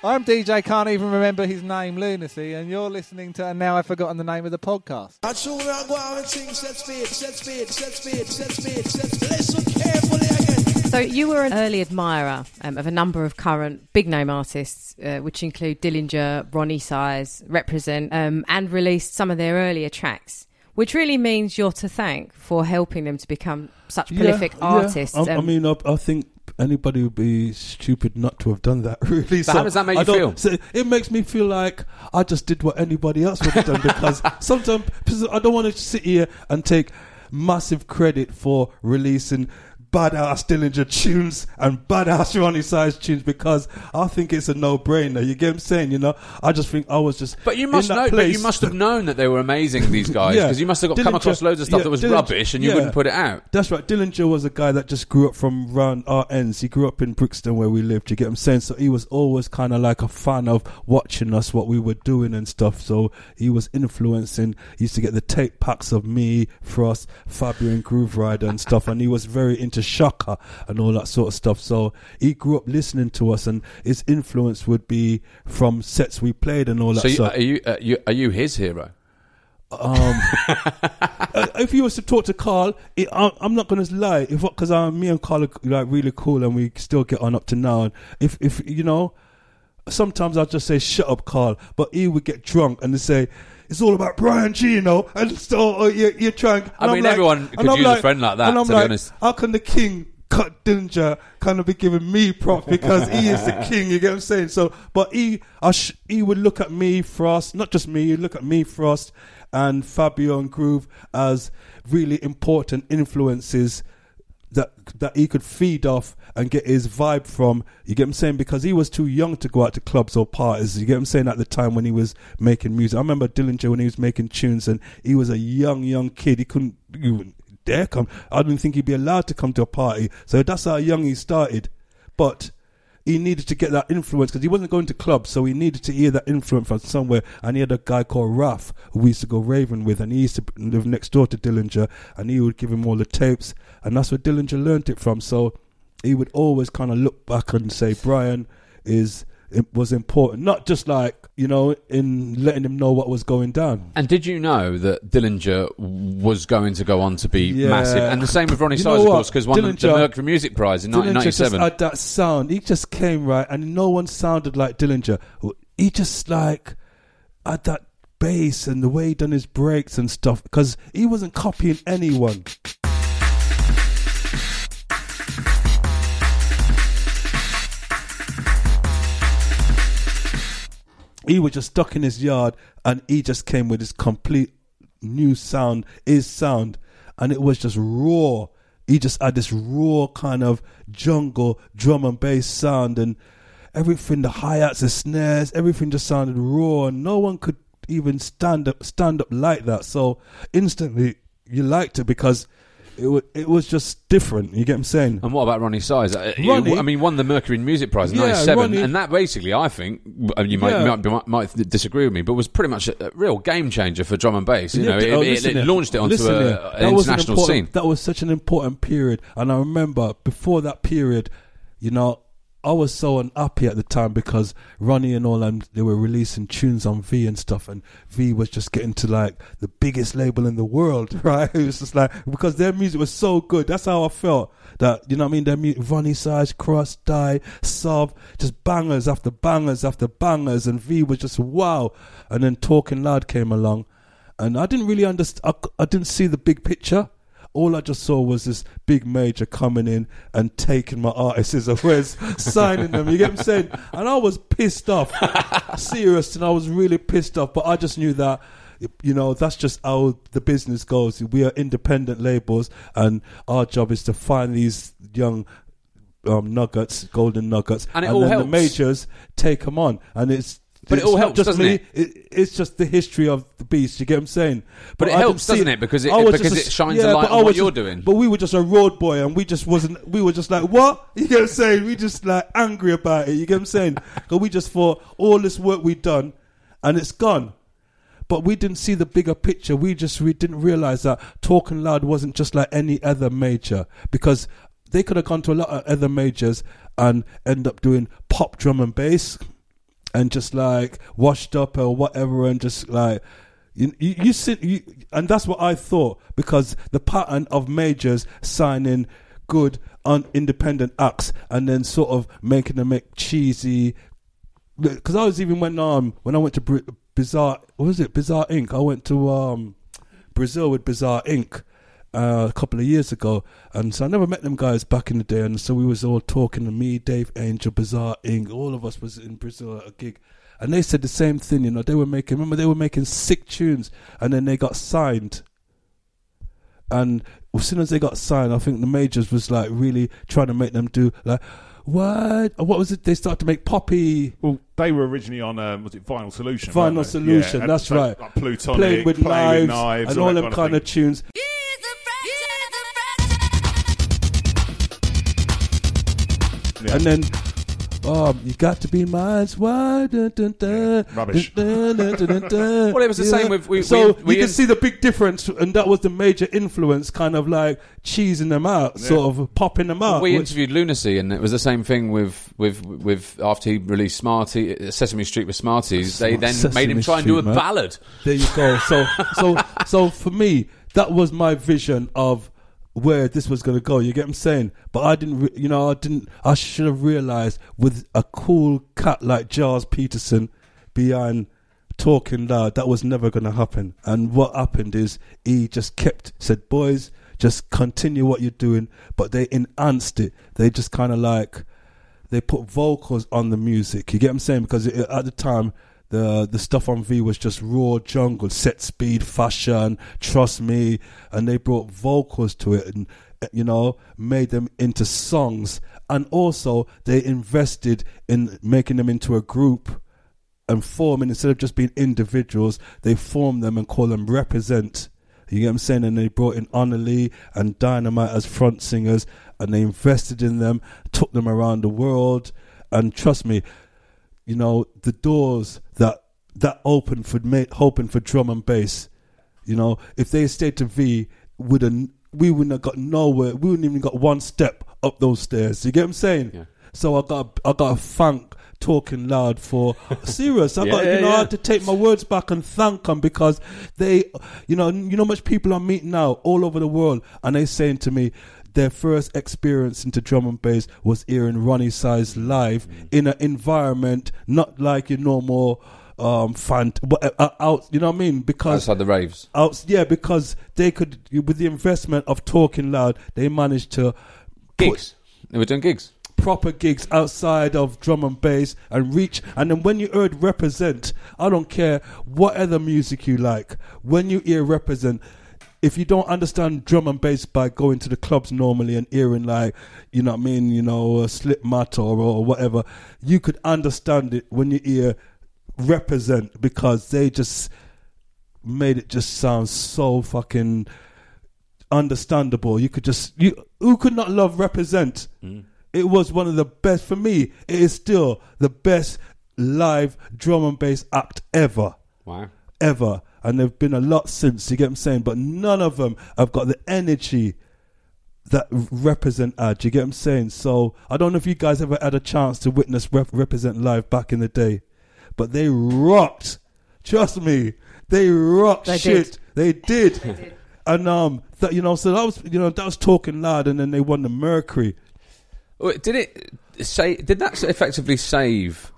S7: I'm DJ, can't even remember his name, Luna-C, and you're listening to, and now I've forgotten the name of the podcast.
S4: And soon we are going and sing set speed, set speed, set speed, set speed, set speed. Listen carefully again.
S2: So you were an early admirer um, of a number of current big name artists, uh, which include Dillinja, Roni Size, Reprazent, um, and released some of their earlier tracks. Which really means you're to thank for helping them to become such prolific
S3: Yeah, yeah.
S2: artists.
S3: I, I
S2: Um,
S3: mean, I, I think anybody would be stupid not to have done that. Really.
S1: But how does that make
S3: I
S1: you feel?
S3: so it makes me feel like I just did what anybody else would have done because sometimes I don't want to sit here and take massive credit for releasing badass Dillinja tunes and badass Roni Size tunes because I think it's a no-brainer. You get what I'm saying? You know, I just think I was just.
S1: But you must
S3: that
S1: know. But you must have known that they were amazing. These guys,
S3: Yeah.
S1: because you must have got, come across loads of stuff
S3: yeah,
S1: that was
S3: Dillinja-
S1: rubbish, and you
S3: yeah.
S1: wouldn't put it out.
S3: That's right. Dillinja was a guy that just grew up from round our ends. He grew up in Brixton where we lived. You get what I'm saying? So he was always kind of like a fan of watching us, what we were doing and stuff. So he was influencing. He used to get the tape packs of me, Frost, Fabio and Grooverider and stuff. And he was very into Shaka and all that sort of stuff. So he grew up listening to us and his influence would be from sets we played and all that
S1: So you,
S3: stuff.
S1: are you, uh, you are you his hero?
S3: Um, uh, if you was to talk to Karl, it, I'm, I'm not gonna lie. If because uh, me and Karl are like really cool and we still get on up to now. And if if you know, sometimes I'll just say shut up, Karl. But he would get drunk and say. It's all about Bryan Gee, you know, and so uh, you, you're trying.
S1: I mean,
S3: like-
S1: everyone could use a friend like that,
S3: And I'm
S1: to be honest.
S3: how can the king Cut Dillinja kind of be giving me prop because he is the king. You get what I'm saying? So, but he, I sh- he would look at me, Frost, not just me. He'd look at me, Frost, and Fabio and Groove as really important influences that that he could feed off and get his vibe from. You get what I'm saying? Because he was too young to go out to clubs or parties. You get what I'm saying? At the time when he was making music, I remember Dillinja when he was making tunes, and he was a young, young kid. He couldn't even dare come. I didn't think he'd be allowed to come to a party. So that's how young he started. But he needed to get that influence because he wasn't going to clubs, so he needed to hear that influence from somewhere. And he had a guy called Raf who we used to go raving with, and he used to live next door to Dillinja, and he would give him all the tapes, and that's where Dillinja learnt it from. So he would always kind of look back and say, Bryan is it was important, not just like you know in letting him know what was going down.
S1: And did you know that Dillinja was going to go on to be
S3: Yeah.
S1: massive? And the same with Roni
S3: You
S1: Size, of course, because won the, the Mercury Music Prize in
S3: Dillinja just
S1: 1997.
S3: had that sound. He just came right, and no one sounded like Dillinja. He just like had that bass and the way he done his breaks and stuff because he wasn't copying anyone. He was just stuck in his yard, and he just came with his complete new sound, his sound, and it was just raw. He just had this raw kind of jungle drum and bass sound, and everything, the hi hats, the snares, everything just sounded raw, and no one could even stand up, stand up like that. So instantly, you liked it because it was, it was just different. You get what I'm saying?
S1: and what about Roni Size? Uh,
S3: Roni-
S1: I mean, won the Mercury Music Prize in
S3: Yeah,
S1: 97,
S3: Roni-
S1: and that basically, I think, you might,
S3: Yeah.
S1: might, might, disagree with me, but was pretty much a, real game changer for drum and bass. You
S3: Yeah,
S1: know, it,
S3: oh,
S1: it- it launched it onto a, an
S3: was an
S1: international scene.
S3: That was such an important period, and I remember before that period, you know, I was so unhappy at the time because Roni and all them they were releasing tunes on V and stuff, and V was just getting to like the biggest label in the world, right? It was just like because their music was so good. That's how I felt. That you know what I mean? Their music, Roni Size, Krust, Die, Suv, just bangers after bangers after bangers, and V was just wow. And then Talking Loud came along, and I didn't really understand. I, I didn't see the big picture. All I just saw was this big major coming in and taking my artists away, signing them. You get what I'm saying? And I was pissed off, serious, and I was really pissed off. But I just knew that, you know, that's just how the business goes. We are independent labels, and our job is to find these young um, nuggets, golden nuggets,
S1: And all
S3: then
S1: helps.
S3: the majors take them on, and it's.
S1: But it all helps,
S3: just
S1: doesn't
S3: me,
S1: it?
S3: It's just the history of the beast. You get what I'm saying?
S1: But it
S3: I
S1: helps, doesn't it? Because it- because
S3: just
S1: it shines a light on what
S3: was
S1: you're doing.
S3: But we were just a road boy, and we just wasn't. We were just like, what? You get what I'm saying? We just like angry about it. You get what I'm saying? Because we just thought all this work we'd done, and it's gone. But we didn't see the bigger picture. We just we didn't realize that Talking Loud wasn't just like any other major because they could have gone to a lot of other majors and end up doing pop drum and bass and just like washed up or whatever and just like you you, you sit you, and that's what I thought because the pattern of majors signing good independent acts and then sort of making them make cheesy because I was even when um when I went to Bri- Bizarre what was it? Bizarre Inc. I went to um Brazil with Bizarre Inc uh, a couple of years ago, and so I never met them guys back in the day, and so we was all talking to me, Dave Angel, Bizarre Inc. All of us was in Brazil at a gig, and they said the same thing. You know, they were making remember they were making sick tunes, and then they got signed. And as soon as they got signed, I think the majors was like really trying to make them do like what? What was it? They started to make poppy.
S5: Well, they were originally on um, was it Vinyl Solution?
S3: Vinyl? Solution,
S5: Yeah,
S3: that's
S5: so,
S3: right.
S5: Like Plutonic,
S3: with
S5: Playing
S3: knives,
S5: with knives
S3: and all
S5: that
S3: them kind
S5: thing.
S3: of tunes.
S5: Yeah.
S3: And then, oh, you got to be mine. Why? Dun, dun, dun,
S5: Rubbish.
S3: dun, dun, dun, dun, dun.
S1: Well, it was the same with- we-
S3: so
S1: we- we
S3: you can see the big difference, and that was the major influence, kind of like cheesing them out, sort of popping them out.
S1: we
S3: which-
S1: interviewed Luna-C, and it was the same thing with with with after he released Smarty, uh, Sesame's Treet with Smart E's. They then
S3: Sesame
S1: made him try and do a
S3: man.
S1: ballad.
S3: There you go. So, so, so for me, that was my vision of where this was going to go. You get what I'm saying? But I didn't, re- you know, I didn't. I should have realized with a cool cat like Gilles Peterson behind talking loud, that was never going to happen. And what happened is he just kept said, "Boys, just continue what you're doing, but they enhanced it. They just kind of like they put vocals on the music. You get what I'm saying? Because it, at the time, the the stuff on V was just raw jungle, set speed, fashion, trust me, and they brought vocals to it and you know made them into songs. And also they invested in making them into a group and forming instead of just being individuals, they formed them and call them Reprazent. You get what I'm saying? And they brought in Lee and Dynamite as front singers, and they invested in them, took them around the world, and trust me, you know the doors that that opened for hoping for drum and bass. You know, if they stayed to V, would we wouldn't have got nowhere. We wouldn't even got one step up those stairs. You get what I'm saying?
S1: Yeah.
S3: So I got I got a funk talking loud for serious. I got
S1: Yeah,
S3: you know
S1: yeah.
S3: I had to take my words back and thank them because they you know you know how much people I'm meeting now all over the world and they saying to me their first experience into drum and bass was hearing Roni Size live
S1: Mm.
S3: in an environment not like your normal um fan but uh, out you know what I mean because
S1: Outside the raves.
S3: out yeah because they could with the investment of talking loud they managed to
S1: Gigs. They were doing gigs.
S3: proper gigs outside of drum and bass and reach and then when you heard Reprazent i don't care what other music you like when you hear Reprazent if you don't understand drum and bass by going to the clubs normally and hearing like you know what i mean you know a Slipmatt or, or whatever you could understand it when you hear Reprazent because they just made it just sound so fucking understandable. You could just you who could not love Reprazent. Mm. It was one of the best for me. It is still the best live drum and bass act ever,
S1: Wow.
S3: ever. And there've been a lot since. You get what I'm saying? But none of them have got the energy that Reprazent ad. You get what I'm saying? So I don't know if you guys ever had a chance to witness rep- Reprazent live back in the day, but they rocked. Trust me, they rocked
S2: They
S3: shit.
S2: did.
S3: They did. And um, that you know, so that was you know that was talking loud, and then they won the Mercury.
S1: Well, Did it say? Did that effectively save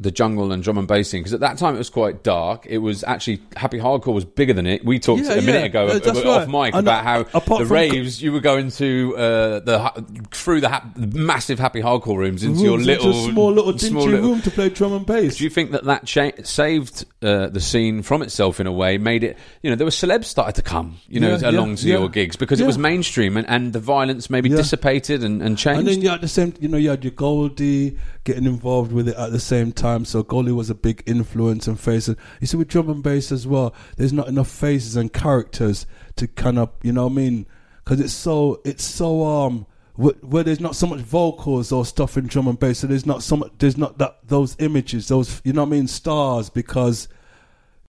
S1: the jungle and drum and bass scene? Because at that time it was quite dark. It was actually Happy Hardcore was bigger than it. We talked
S3: Yeah,
S1: a minute ago
S3: Uh,
S1: uh, off
S3: right.
S1: mic
S3: And,
S1: about
S3: uh,
S1: how
S3: apart
S1: the raves you were going to uh, the through the ha- massive Happy Hardcore rooms into your little
S3: into a small little dingy
S1: small little-
S3: room to play drum and bass.
S1: Do you think that that cha- saved uh, the scene from itself in a way? Made it, you know, there were celebs started to come, you know,
S3: Yeah,
S1: along
S3: yeah,
S1: to
S3: yeah.
S1: your gigs because it was mainstream and, and the violence maybe
S3: Yeah.
S1: dissipated and, and changed.
S3: And then you had the same, you know, you had your Goldie getting involved with it at the same time. So Goldie was a big influence and face. You see, with drum and bass as well, there's not enough faces and characters to kind of, you know what I mean? Because it's so, it's so, um, wh- where there's not so much vocals or stuff in drum and bass, so there's not so much, there's not that those images, those, you know what I mean, stars, because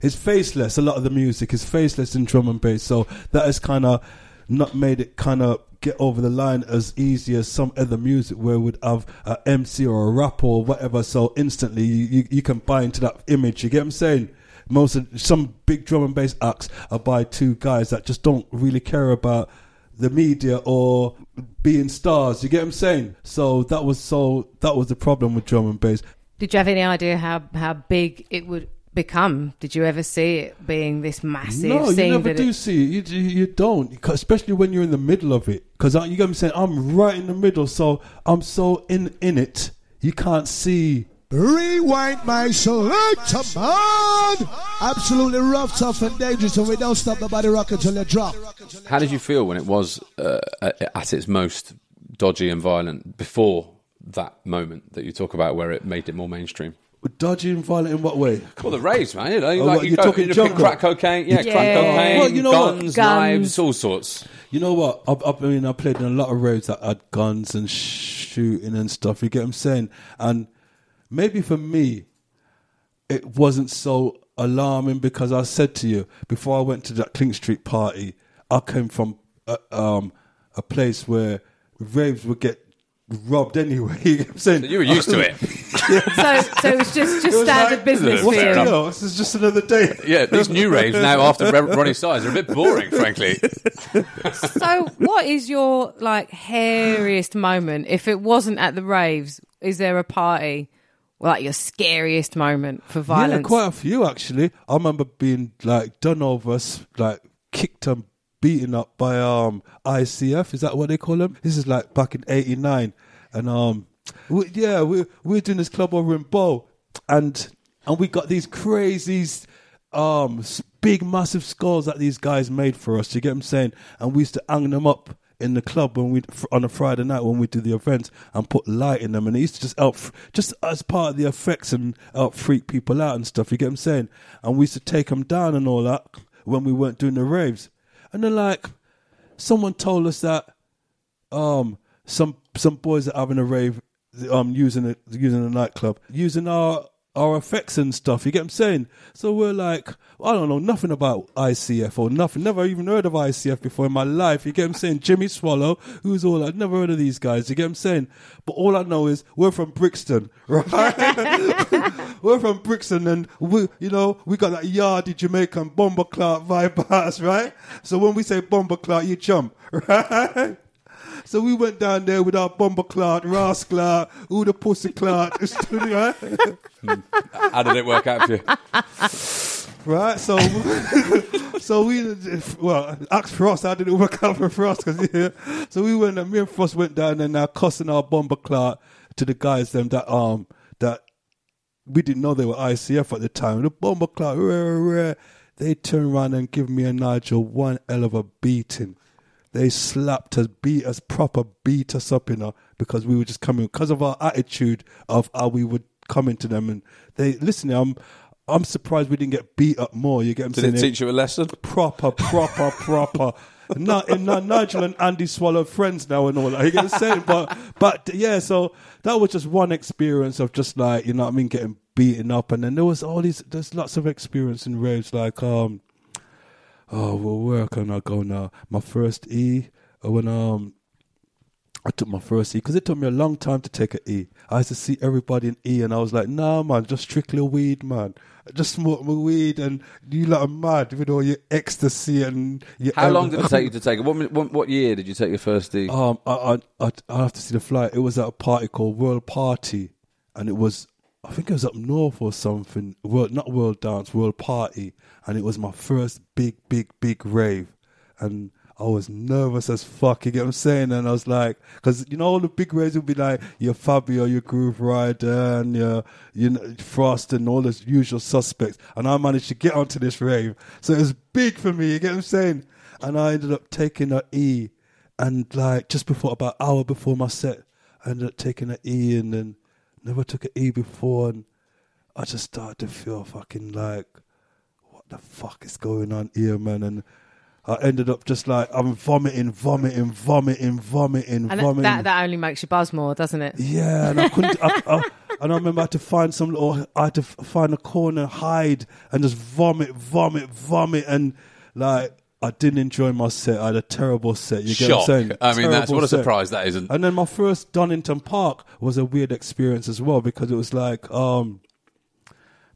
S3: it's faceless. A lot of the music is faceless in drum and bass, so that is kind of not made it kind of get over the line as easy as some other music where would have an MC or a rapper or whatever. So instantly you, you, you can buy into that image. You get what I'm saying? Most of some big drum and bass acts are by two guys that just don't really care about the media or being stars. You get what I'm saying? So that was so that was the problem with drum and bass.
S2: Did you have any idea how, how big it would become? Did you ever see it being this massive
S3: No,
S2: scene?
S3: you never do
S2: it-
S3: see it. You, you, you don't, 'Cause especially when you're in the middle of it. Because you get what I'm saying. I'm right in the middle, so I'm so in in it. You can't see.
S4: Rewind my selector, man. Absolutely rough, tough, and dangerous, and we don't stop the body rock until they drop.
S1: How did you feel when it was uh, at at its most dodgy and violent before that moment that you talk about where it made it more mainstream?
S3: Dodgy and violent in what way?
S1: Well, the raves, man. You know,
S3: Oh,
S1: like
S3: what,
S1: you
S3: you're
S1: go,
S3: talking
S1: you know, crack cocaine, yeah,
S2: Yeah.
S1: crack cocaine,
S3: Well, you know what?
S1: guns,
S2: Guns.
S1: knives, all sorts.
S3: You know what? I, I mean, I played in a lot of raves that had guns and shooting and stuff. You get what I'm saying? And maybe for me, it wasn't so alarming because I said to you before I went to that Clink Street party, I came from a, um, a place where raves would get robbed anyway. You get what I'm saying?
S1: You were used to it.
S2: so, so it was just, just
S3: was
S2: standard
S3: like,
S2: business
S1: Well,
S2: for
S1: fair
S2: you.
S3: know, this is just another day.
S1: Yeah, these new raves now after Re- Roni Size are a bit boring, frankly.
S2: So, what is your like hairiest moment? If it wasn't at the raves, is there a party like your scariest moment for violence?
S3: Yeah, quite a few actually. I remember being like done over, like kicked and beaten up by um ICF. Is that what they call them? This is like back in '89, and um, we, yeah, we we're doing this club over in Bow, and and we got these crazy um big massive skulls that these guys made for us. You get what I'm saying? And we used to hang them up in the club when we on a Friday night when we do the events and put light in them, and it used to just help, just as part of the effects and help freak people out and stuff. You get what I'm saying? And we used to take them down and all that when we weren't doing the raves, and then like someone told us that um some some boys are having a rave um using it using a nightclub using our our effects and stuff you get what i'm saying? So we're like i don't know nothing about icf or nothing never even heard of icf before in my life you get what i'm saying? Jimmy swallow who's all i've never heard of these guys you get what i'm saying? But all i know is we're from brixton right? We're from brixton and we you know we got that yardy jamaican bomber clout vibe us right? So when we say bomber clout you jump right so we went down there with our bomber clout, rascal, all the pussy clout, right?
S1: How did it work out for you?
S3: right? So, so we, well, ask Frost, how did it work out for Frost? Cause, yeah. So we went, me and Frost went down there now cussing our bomber clout to the guys them that, um, that we didn't know they were ICF at the time. The bomber clout, rah, rah, rah. they turn around and give me and Nigel one hell of a beating. They slapped us, beat us, proper beat us up, you know, because we were just coming because of our attitude of how we would come into them. And they listen. I'm, I'm surprised we didn't get beat up more. You get what I'm
S1: Did
S3: saying?
S1: it teach you a lesson?
S3: proper, proper, proper. Not, and not Nigel and Andy swallow friends now and all that. You get what I'm saying? But, but yeah, so that was just one experience of just like, you know what I mean, getting beaten up. And then there was all these, there's lots of experience in raves, like, um, oh, well, where can I go now? My first E, uh, when, um, I took my first E because it took me a long time to take an E. I used to see everybody in E, and I was like, "Nah, man, just strictly weed, man. Just smoke my weed, and you lot are mad with all your ecstasy and your."
S1: How long did it take you to take it? What, what, what year did you take your first D?
S3: Um, I, I, I, I have to see the flight. It was at a party called World Party, and it was, I think it was up north or something. World, not World Dance, World Party, and it was my first big, big, big rave, and I was nervous as fuck. You get what I'm saying? And I was like, because you know all the big raves would be like your Fabio, your Grooverider, and your you know Frost and all the usual suspects, and I managed to get onto this rave, so it was big for me. You get what I'm saying? And I ended up taking a E and like just before about an hour before my set, I ended up taking an E and then never took an E before, and I just started to feel fucking like, what the fuck is going on here, man? And I ended up just like I'm vomiting, vomiting, vomiting, vomiting,
S2: And
S3: vomiting.
S2: that, that only makes you buzz more, doesn't it?
S3: Yeah, and I couldn't. I, I, and I remember I had to find some little. I had to find a corner, hide, and just vomit, vomit, vomit, and like I didn't enjoy my set. I had a terrible set. You get what I'm saying?
S1: I mean, that's what a
S3: set.
S1: surprise that isn't.
S3: And then my first Donington Park was a weird experience as well because it was like um,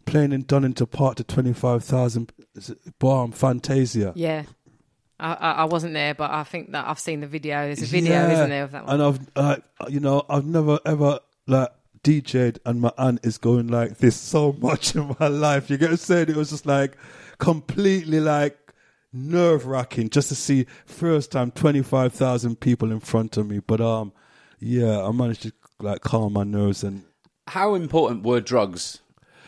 S3: playing in Donington Park to twenty five thousand bar Fantasia.
S2: Yeah. I, I, I wasn't there, but I think that I've seen the video. There's a video,
S3: Yeah.
S2: isn't there, of that one?
S3: And I've, uh, you know, I've never ever like DJ'd, and my aunt is going like this so much in my life. You get what I'm saying? It was just like completely like nerve wracking just to see first time twenty five thousand people in front of me. But um, yeah, I managed to like calm my nerves and
S1: How important were drugs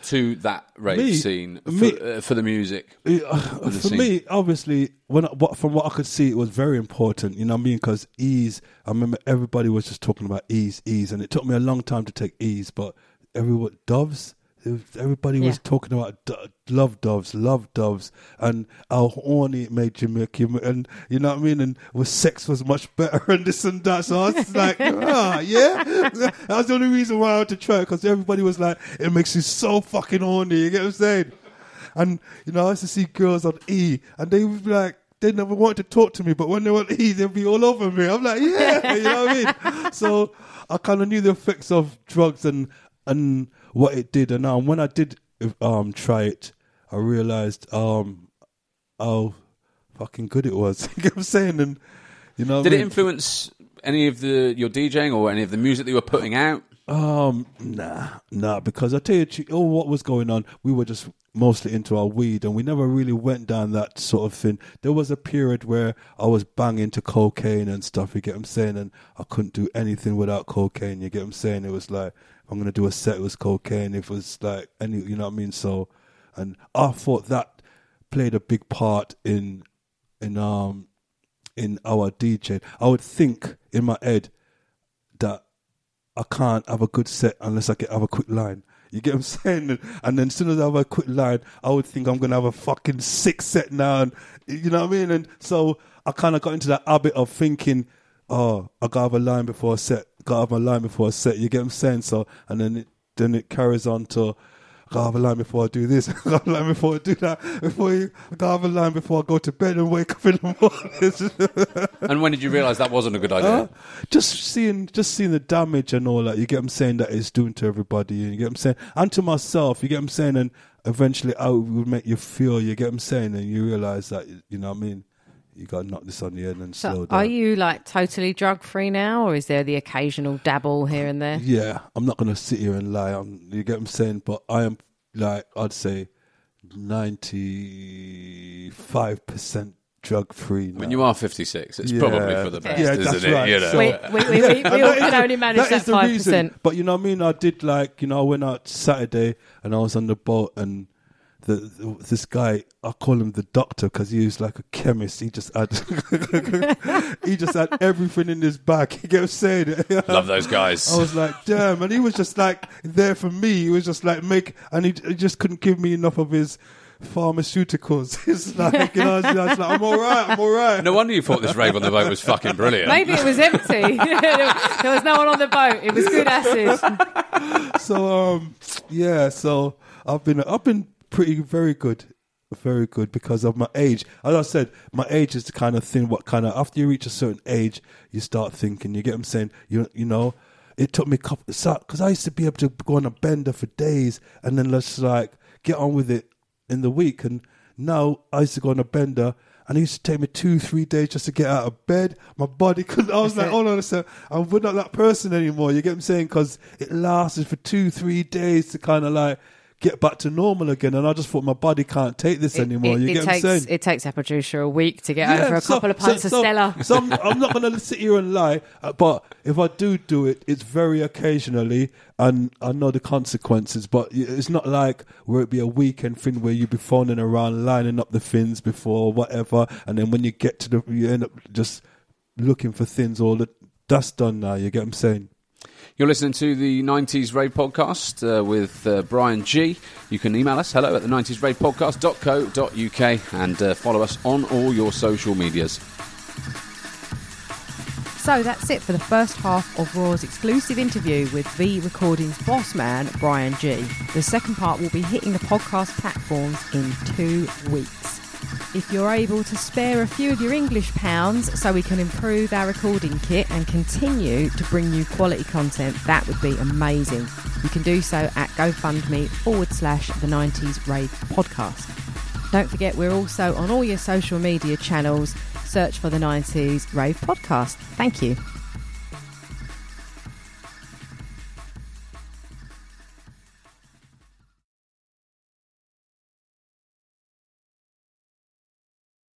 S1: to that rave
S3: Me-
S1: scene for,
S3: me-
S1: uh, for the music?
S3: Uh,
S1: the
S3: for
S1: scene.
S3: me, obviously, when what, from what I could see, it was very important. You know what I mean? Because ease, I remember everybody was just talking about ease, ease, and it took me a long time to take ease. But everyone, doves, was- everybody was talking about do- love doves, love doves, and how horny it made you make you, and you know what I mean. And with sex was much better, and this and that. So I was like, ah, yeah. That was the only reason why I had to try it because everybody was like, it makes you so fucking horny. You get what I'm saying? And you know, I used to see girls on E, and they would be like, they never wanted to talk to me, but when they were on E, they'd be all over me. I'm like, yeah, you know what I mean. So I kind of knew the effects of drugs and and what it did, and um, when I did um try it, I realized um how fucking good it was. you get what I'm saying? And you know,
S1: Did
S3: I
S1: it influence any of the your DJing or any of the music that you were putting out?
S3: Um, nah, nah, because I tell you, all what was going on, we were just mostly into our weed, and we never really went down that sort of thing. There was a period where I was banging to cocaine and stuff. You get what I'm saying? And I couldn't do anything without cocaine. You get what I'm saying? It was like I'm gonna do a set with cocaine. If it was like any, you know what I mean? So, and I thought that played a big part in in um in our DJ. I would think in my head that I can't have a good set unless I get have a quick line. You get what I'm saying? And, and then as soon as I have a quick line, I would think I'm gonna have a fucking sick set now, and you know what I mean. And so I kind of got into that habit of thinking, oh, I gotta have a line before a set, gotta have a line before I set. You get what I'm saying? So and then it then it carries on to. Gotta have a line before I do this. Gotta have a line before I do that. Before you, gotta have a line before I go to bed and wake up in the morning.
S1: And when did you realise that wasn't a good idea?
S3: Huh? Just seeing, just seeing the damage and all that. You get what I'm saying that it's doing to everybody. And you get what I'm saying, and to myself. You get what I'm saying, and eventually it would make you feel. You get what I'm saying, and you realise that you know what I mean. You got to knock this on the head and slow down.
S2: are you like totally drug free now, or is there the occasional dabble here and there?
S3: Yeah, I'm not gonna sit here and lie. I'm, you get what I'm saying, but I am like I'd say ninety five percent drug free.
S1: When you are 56, it's probably for the best,
S3: Yeah,
S1: isn't
S3: that's
S1: it?
S3: right.
S1: You know?
S2: We, we, we, we, we all can only manage
S3: that
S2: that
S3: is the
S2: five
S3: reason.
S2: percent.
S3: But you know what I mean? I did like, you know, I went out Saturday and I was on the boat and the, the this guy, I call him the doctor because he was like a chemist. He just had, he just had everything in his bag. You get what I'm saying?
S1: Love those guys.
S3: I was like, damn, and he was just like there for me. He was just like make, and he, he just couldn't give me enough of his pharmaceuticals. It's like, you know, I was, I was like, I'm all right, I'm all right.
S1: no wonder you thought this rave on the boat was fucking brilliant.
S2: Maybe it was empty. there was no one on the boat. It was good acid.
S3: so um yeah so i've been i've been pretty very good very good because of my age as i said my age is the kind of thing what kind of after you reach a certain age you start thinking you get what i'm saying you you know it took me a couple because i used to be able to go on a bender for days and then let's like get on with it in the week and now i used to go on a bender and it used to take me two, three days just to get out of bed. My body couldn't. I was like, hold on a second. I'm not that person anymore. You get what I'm saying? Because it lasted for two, three days to kind of like get back to normal again. And I just thought my body can't take this anymore.
S2: It,
S3: you
S2: it
S3: get what I'm
S2: takes
S3: saying?
S2: it takes a producer a week to get over a
S3: so-
S2: couple of
S3: so-
S2: pints
S3: so-
S2: of Stella.
S3: So I'm, I'm not going to sit here and lie, uh, but if I do do it, it's very occasionally, and I know the consequences. But it's not like where it be a weekend thing where you be phoning around, lining up the things before whatever, and then when you get to the, you end up just looking for things. All that that's done now. You get what I'm saying?
S1: You're listening to the 90s Rave Podcast uh, with uh, Bryan Gee. You can email us hello at the 90s Rave Podcast.co.uk and uh, follow us on all your social medias.
S2: So that's it for the first half of R.O.A.R's exclusive interview with V Recordings boss man Bryan Gee. The second part will be hitting the podcast platforms in two weeks. If you're able to spare a few of your English pounds so we can improve our recording kit and continue to bring you quality content, that would be amazing. You can do so at GoFundMe forward slash the 90s Rave Podcast. Don't forget, we're also on all your social media channels. Search for the 90s Rave Podcast. Thank you.